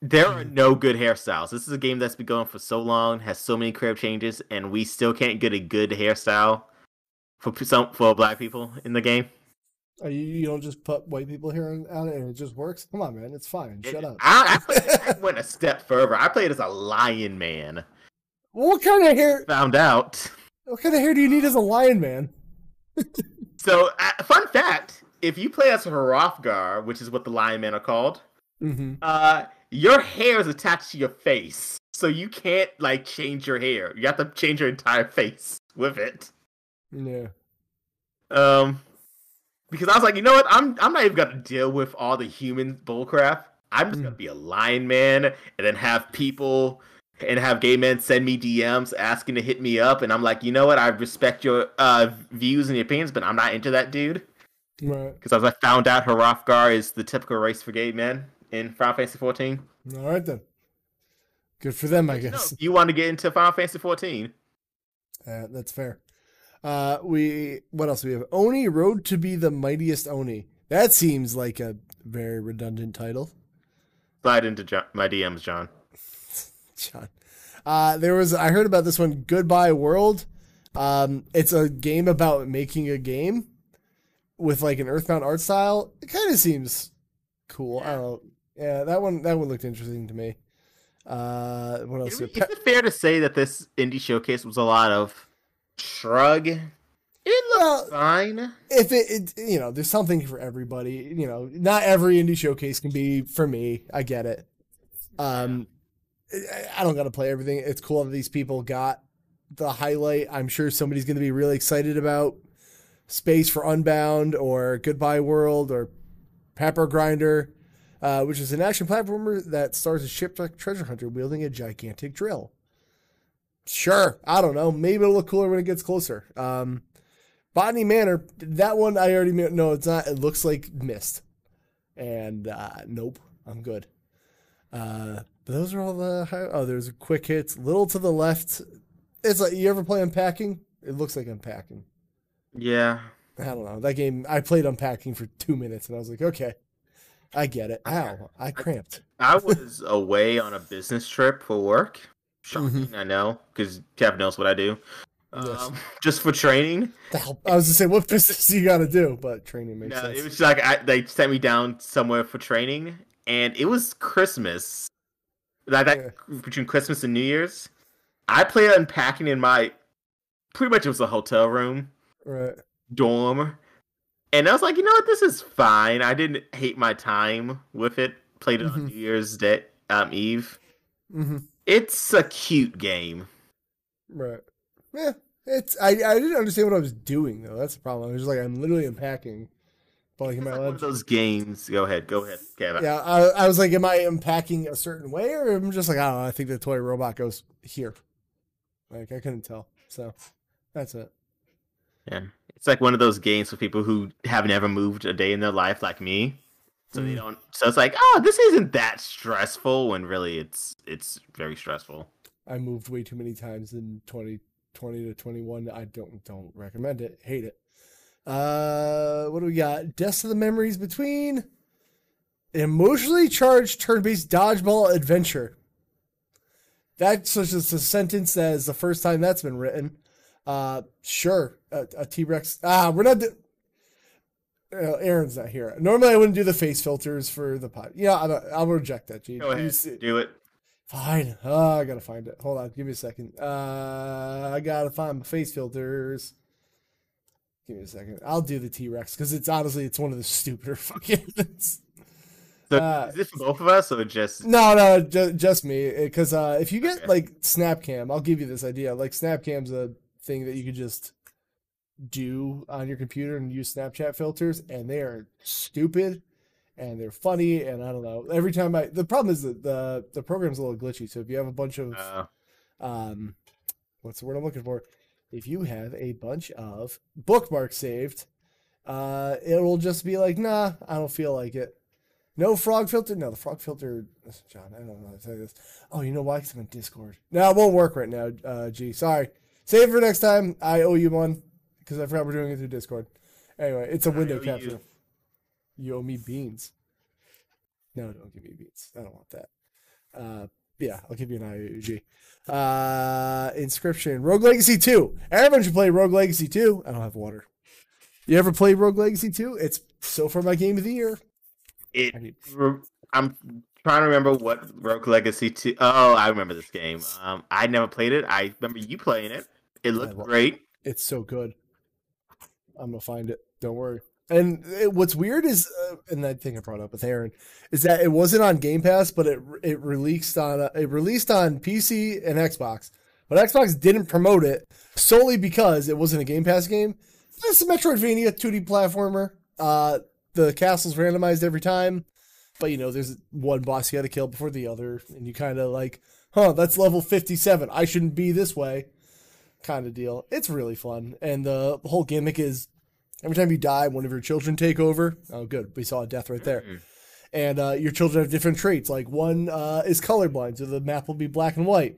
there are no good hairstyles. This is a game that's been going for so long, has so many crib changes, and we still can't get a good hairstyle for some for black people in the game. Are you, you don't just put white people hair on it and it just works? Come on, man, it's fine. Shut it, up. I, I, I, went a step further. I played as a lion man. what kind of hair? Found out. What kind of hair do you need as a lion man? so, uh, fun fact: if you play as a Hrothgar, which is what the lion men are called, mm-hmm. uh your hair is attached to your face, so you can't like change your hair. You have to change your entire face with it. Yeah. Um, because I was like, you know what? I'm I'm not even gonna deal with all the human bullcrap. I'm just mm. gonna be a lion man, and then have people and have gay men send me DMs asking to hit me up, and I'm like, you know what? I respect your uh, views and your opinions, but I'm not into that dude. Right. Because as I found out, Hrothgar is the typical race for gay men in Final Fantasy 14. All right then. Good for them, I guess. you want to get into Final Fantasy 14? Uh, that's fair. Uh, we what else do we have? Oni Road to be the mightiest Oni. That seems like a very redundant title. Slide into John, my DMs, John. John. Uh, there was I heard about this one. Goodbye World. Um, it's a game about making a game with like an Earthbound art style. It kind of seems cool. I don't know. Yeah, that one that one looked interesting to me. Uh, what else? Is, is it fair to say that this indie showcase was a lot of shrug? It looks well, fine. If it, it, you know, there's something for everybody. You know, not every indie showcase can be for me. I get it. Um, I don't got to play everything. It's cool that these people got the highlight. I'm sure somebody's going to be really excited about Space for Unbound or Goodbye World or Pepper Grinder uh, which is an action platformer that stars a shipwrecked treasure hunter wielding a gigantic drill. Sure, I don't know. Maybe it'll look cooler when it gets closer. Um, Botany Manor, that one I already know it's not. It looks like Myst, and uh, nope, I'm good. Uh, but those are all the high, oh, there's a quick hits. Little to the left. It's like you ever play unpacking? It looks like unpacking. Yeah. I don't know. That game I played unpacking for two minutes and I was like, okay, I get it. Ow, I cramped. I was away on a business trip for work. Shocking, mm-hmm. I know, because Kev knows what I do. Yes. Um, just for training. I was gonna say, what business do you got to do? But training makes no, sense. It was like I, they sent me down somewhere for training, and it was Christmas. Like that yeah. between Christmas and New Year's, I played unpacking in my pretty much it was a hotel room, right? Dorm, and I was like, you know what, this is fine. I didn't hate my time with it. Played it mm-hmm. on New Year's Day, um, Eve. Mm-hmm. It's a cute game, right? Yeah, it's. I I didn't understand what I was doing though. That's the problem. I was just like, I'm literally unpacking. But like, am I of those games? Go ahead, go ahead, Kevin. Yeah, I, I was like, am I unpacking a certain way, or I'm just like, I don't know. I think the toy robot goes here. Like I couldn't tell. So that's it. Yeah, it's like one of those games for people who have never moved a day in their life, like me. So mm. they don't. So it's like, oh, this isn't that stressful. When really, it's it's very stressful. I moved way too many times in 2020 to 21. I don't don't recommend it. Hate it. Uh, what do we got? Deaths of the memories between emotionally charged turn-based dodgeball adventure. That's such a sentence as the first time that's been written. Uh, sure, a, a T Rex. Ah, we're not. Do- Aaron's not here. Normally, I wouldn't do the face filters for the pod. Yeah, I'll, I'll reject that. G. Go ahead, do it. Fine. Oh, I gotta find it. Hold on, give me a second. Uh, I gotta find my face filters. Give me a second. I'll do the T Rex because it's honestly it's one of the stupider fucking. So uh, is this for both of us or just no, no, just, just me? Because uh, if you get okay. like Snapcam, I'll give you this idea. Like Snapcam's a thing that you could just do on your computer and use Snapchat filters, and they are stupid and they're funny. And I don't know. Every time I, the problem is that the the program's a little glitchy. So if you have a bunch of, uh, um, what's the word I'm looking for? If you have a bunch of bookmarks saved, uh, it'll just be like, nah, I don't feel like it. No frog filter. No, the frog filter. John, I don't know how to say this. Oh, you know why? Because I'm in Discord. No, it won't work right now. Uh, gee, sorry. Save for next time. I owe you one because I forgot we're doing it through Discord. Anyway, it's a window capture. You. you. owe me beans. No, don't give me beans. I don't want that. Uh, yeah, I'll give you an IOUG. Uh, Inscryption. Rogue Legacy 2. Everyone should play Rogue Legacy 2. I don't have water. You ever play Rogue Legacy 2? It's so far my game of the year. It. I'm trying to remember what Rogue Legacy 2. Oh, I remember this game. Um, I never played it. I remember you playing it. It looked great. It's so good. I'm gonna find it. Don't worry. And it, what's weird is, uh, and that thing I brought up with Aaron, is that it wasn't on Game Pass, but it it released on uh, it released on PC and Xbox, but Xbox didn't promote it solely because it wasn't a Game Pass game. It's a Metroidvania 2D platformer. Uh, the castle's randomized every time, but you know there's one boss you got to kill before the other, and you kind of like, huh, that's level 57. I shouldn't be this way kind of deal. It's really fun, and the whole gimmick is every time you die, one of your children take over. Oh, good, we saw a death right there. Mm-hmm. And uh, your children have different traits. Like one uh, is colorblind, so the map will be black and white,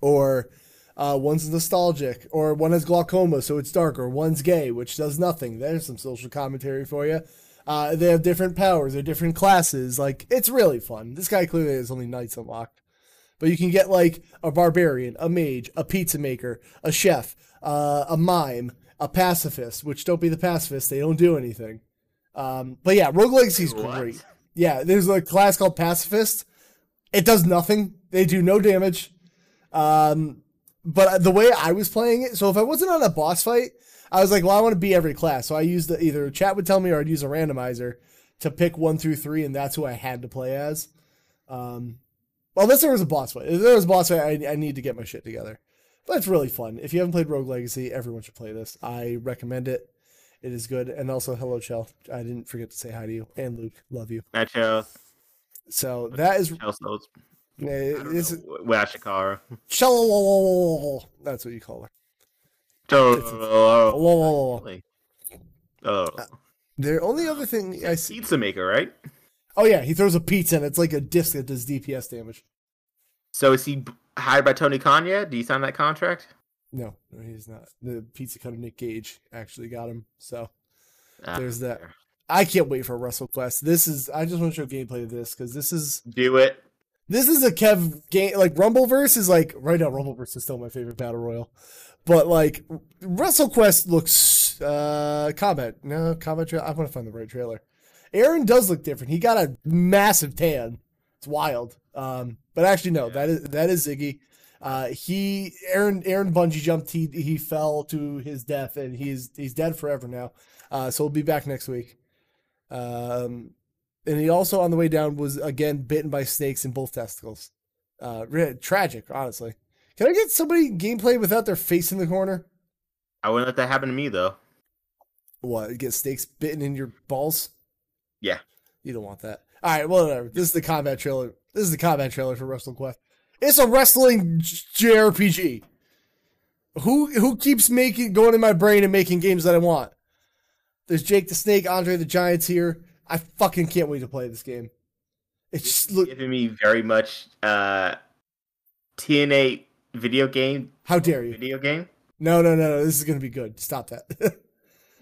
or uh, one's nostalgic, or one has glaucoma, so it's dark, or one's gay, which does nothing. There's some social commentary for you. Uh, they have different powers, they're different classes. Like it's really fun. This guy clearly has only knights unlocked. But you can get like a barbarian, a mage, a pizza maker, a chef, uh, a mime, a pacifist, which don't be the pacifist, they don't do anything. Um, but yeah, Rogue Legacy is great. Yeah, there's a class called Pacifist. It does nothing. They do no damage. Um, but the way I was playing it, so if I wasn't on a boss fight, I was like, well, I want to be every class. So I used the, either chat would tell me or I'd use a randomizer to pick one through three, and that's who I had to play as. Um, well, unless there was a boss fight. If there was a boss fight, I, I need to get my shit together. But it's really fun. If you haven't played Rogue Legacy, everyone should play this. I recommend it. It is good. And also, hello, Chell. I didn't forget to say hi to you. And Luke, love you. Hi, Chell. So that is Chelsea's yeah, it's Washikara. That's what you call her. Oh. The only other thing I see pizza maker, right? Oh yeah, he throws a pizza and it's like a disc that does DPS damage. So is he hired by Tony Khan yet? Do you sign that contract? No, no, he's not. The pizza cutter Nick Gage actually got him. So ah, there's that. Fair. I can't wait for WrestleQuest. This is. I just want to show gameplay of this because this is. Do it. This is a Kev game. Like Rumbleverse is like right now. Rumbleverse is still my favorite battle royal, but like WrestleQuest looks. uh Combat. No combat. Tra- I want to find the right trailer. Aaron does look different. He got a massive tan. It's wild. Um, but actually, no. That is that is Ziggy. Uh, he Aaron Aaron bungee jumped. He he fell to his death, and he's he's dead forever now. Uh, so we'll be back next week. Um, and he also on the way down was again bitten by snakes in both testicles. Uh, tragic, honestly. Can I get somebody gameplay without their face in the corner? I wouldn't let that happen to me though. What? Get snakes bitten in your balls? Yeah. You don't want that. All right, well, whatever. This is the combat trailer. This is the combat trailer for Wrestling Quest. It's a wrestling JRPG. Who who keeps making going in my brain and making games that I want? There's Jake the Snake, Andre the Giant's here. I fucking can't wait to play this game. It's just look giving me very much uh TNA video game. How dare you? Video game? No, no, no, no. This is gonna be good. Stop that.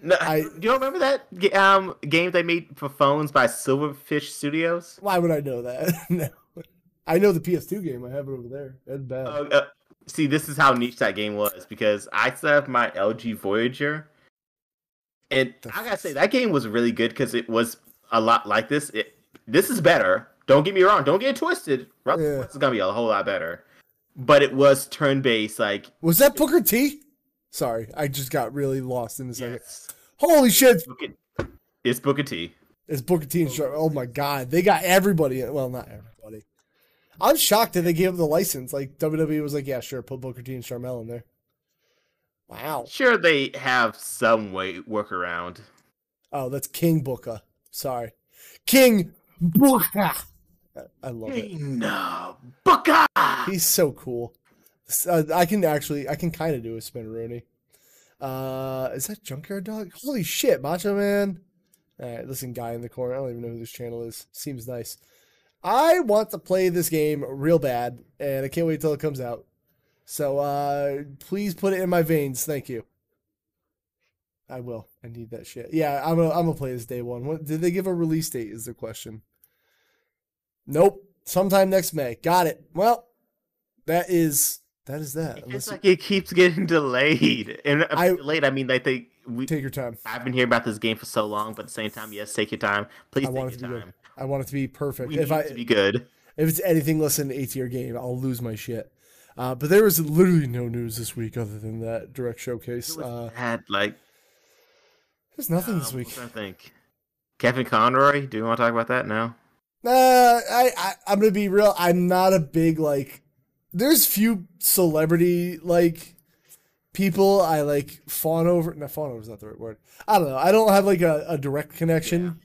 no, I, do you remember that um game they made for phones by Silverfish Studios? Why would I know that? no. I know the PS2 game. I have it over there. That's bad. Uh, uh, see, this is how niche that game was because I still have my LG Voyager, and I gotta say that game was really good because it was a lot like this. It, this is better. Don't get me wrong. Don't get twisted. Yeah. This is gonna be a whole lot better. But it was turn based. Like was that Booker T? Sorry, I just got really lost in a second. Yes. Holy shit! It's Booker T. It's Booker T and Sharp. Oh my god, they got everybody. Well, not everybody. I'm shocked that they gave him the license. Like WWE was like, yeah, sure, put Booker T and Sharmell in there. Wow. Sure, they have some way workaround. Oh, that's King Booker. Sorry, King Booker. I love King uh, it. No, Booker. He's so cool. Uh, I can actually, I can kind of do a Spinaroonie. Uh, is that Junkyard Dog? Holy shit, Macho Man. All right, listen, guy in the corner. I don't even know who this channel is. Seems nice. I want to play this game real bad, and I can't wait till it comes out. So uh, please put it in my veins. Thank you. I will. I need that shit. Yeah, I'm gonna I'm gonna play this day one. What did they give a release date? Is the question. Nope. Sometime next May. Got it. Well, that is that is that. It's like it keeps getting delayed, and I, delayed. I mean, I think we take your time. I've been hearing about this game for so long, but at the same time, yes, take your time. Please I take your time. I want it to be perfect. We if I to be good. If it's anything less than an A tier game, I'll lose my shit. Uh, but there was literally no news this week other than that direct showcase. Uh, had like there's nothing um, this week. I think Kevin Conroy. Do you want to talk about that now? Uh, I, I I'm gonna be real. I'm not a big like. There's few celebrity like people I like fawn over. No, fawn over is not the right word. I don't know. I don't have like a, a direct connection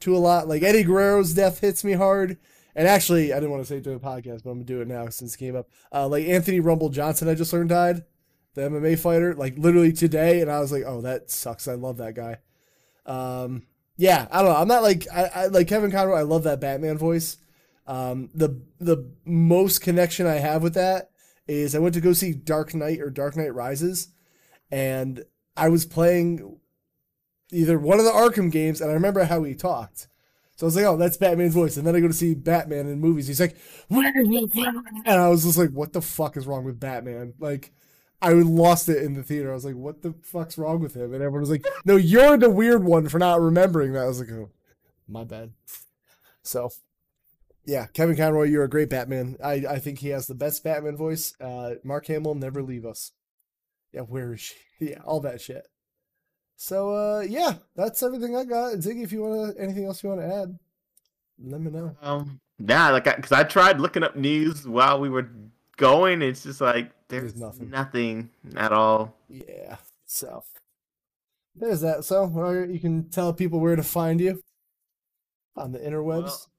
to a lot. Like Eddie Guerrero's death hits me hard. And actually, I didn't want to say it during the podcast, but I'm gonna do it now since it came up. Uh, like Anthony Rumble Johnson, I just learned died, the MMA fighter, like literally today, and I was like, oh, that sucks. I love that guy. Um, yeah, I don't know. I'm not like I, I like Kevin Conroy. I love that Batman voice. Um, the the most connection I have with that is I went to go see Dark Knight or Dark Knight Rises, and I was playing either one of the Arkham games, and I remember how he talked. So I was like, oh, that's Batman's voice. And then I go to see Batman in movies. He's like, and I was just like, what the fuck is wrong with Batman? Like, I lost it in the theater. I was like, what the fuck's wrong with him? And everyone was like, no, you're the weird one for not remembering that. I was like, oh, my bad. So, yeah, Kevin Conroy, you're a great Batman. I, I think he has the best Batman voice. Uh, Mark Hamill, never leave us. Yeah, where is she? Yeah, all that shit. So uh, yeah, that's everything I got. Ziggy, if you want to, anything else you want to add, let me know. Um, yeah, like because I, I, tried looking up news while we were going. It's just like there's, there's nothing, nothing at all. Yeah, so there's that. So you can tell people where to find you on the interwebs. Well,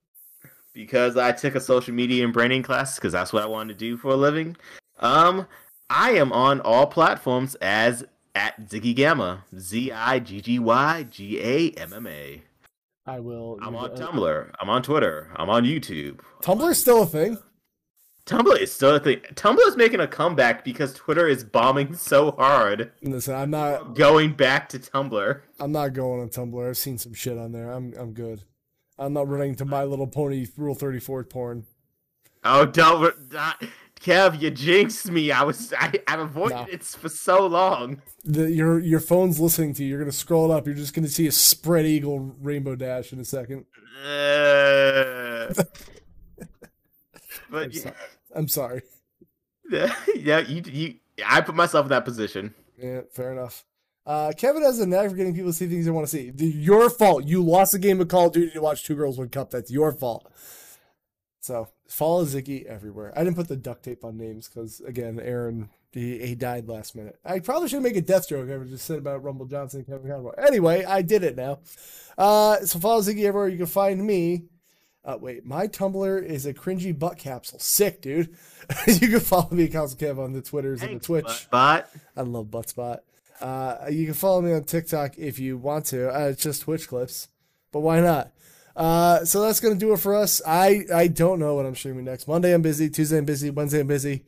because I took a social media and branding class because that's what I wanted to do for a living. Um, I am on all platforms as at Ziggy Gamma, Z I G G Y G A M M A. I will. I'm on uh, Tumblr. I'm on Twitter. I'm on YouTube. Tumblr's still a thing. Tumblr is still a thing. Tumblr is making a comeback because Twitter is bombing so hard. Listen, I'm not going back to Tumblr. I'm not going on Tumblr. I've seen some shit on there. I'm I'm good. I'm not running to My Little Pony Rule 34 porn. Oh, don't, not, Kev, you jinxed me. I was I, I've avoided no. it for so long. The, your your phone's listening to you. You're gonna scroll up. You're just gonna see a spread eagle rainbow dash in a second. Uh, but I'm, yeah. so, I'm sorry. Yeah, yeah. You you. I put myself in that position. Yeah, fair enough. Uh, Kevin has a knack for getting people to see things they want to see. Your fault. You lost a game of Call of Duty to watch Two Girls One Cup. That's your fault. So follow Ziggy everywhere. I didn't put the duct tape on names because again, Aaron he, he died last minute. I probably should make a death joke. I just said about Rumble Johnson Kevin Conroy. Anyway, I did it now. Uh, so follow Ziggy everywhere. You can find me. Uh, wait, my Tumblr is a cringy butt capsule. Sick, dude. you can follow me at Council Kev on the Twitters Thanks, and the Twitch. Butt. I love Buttspot. Uh, you can follow me on TikTok if you want to. Uh, it's just Twitch clips, but why not? Uh, so that's gonna do it for us. I I don't know what I'm streaming next. Monday I'm busy. Tuesday I'm busy. Wednesday I'm busy.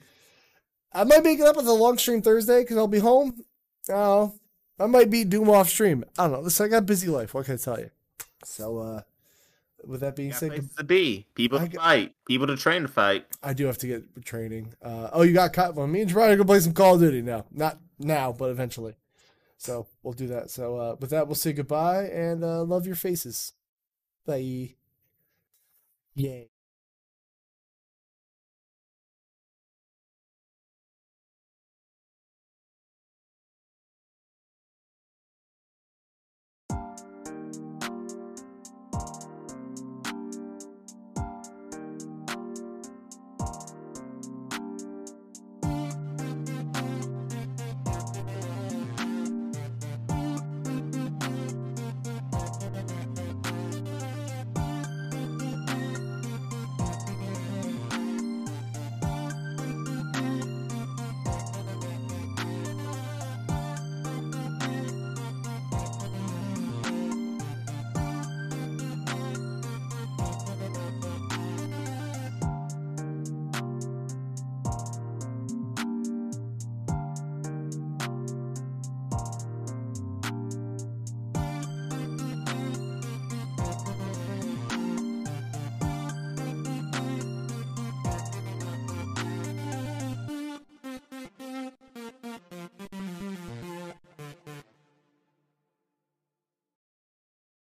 I might make it up with a long stream Thursday because I'll be home. Oh, I might be Doom off stream. I don't know. Listen, I got busy life. What can I tell you? So, uh, with that being said, places to be people to fight, people to train to fight. I do have to get training. Uh, oh, you got cut. Well, me and Gerard are gonna play some Call of Duty now. Not now, but eventually. So we'll do that. So uh, with that, we'll say goodbye and uh, love your faces. Bye. Yay.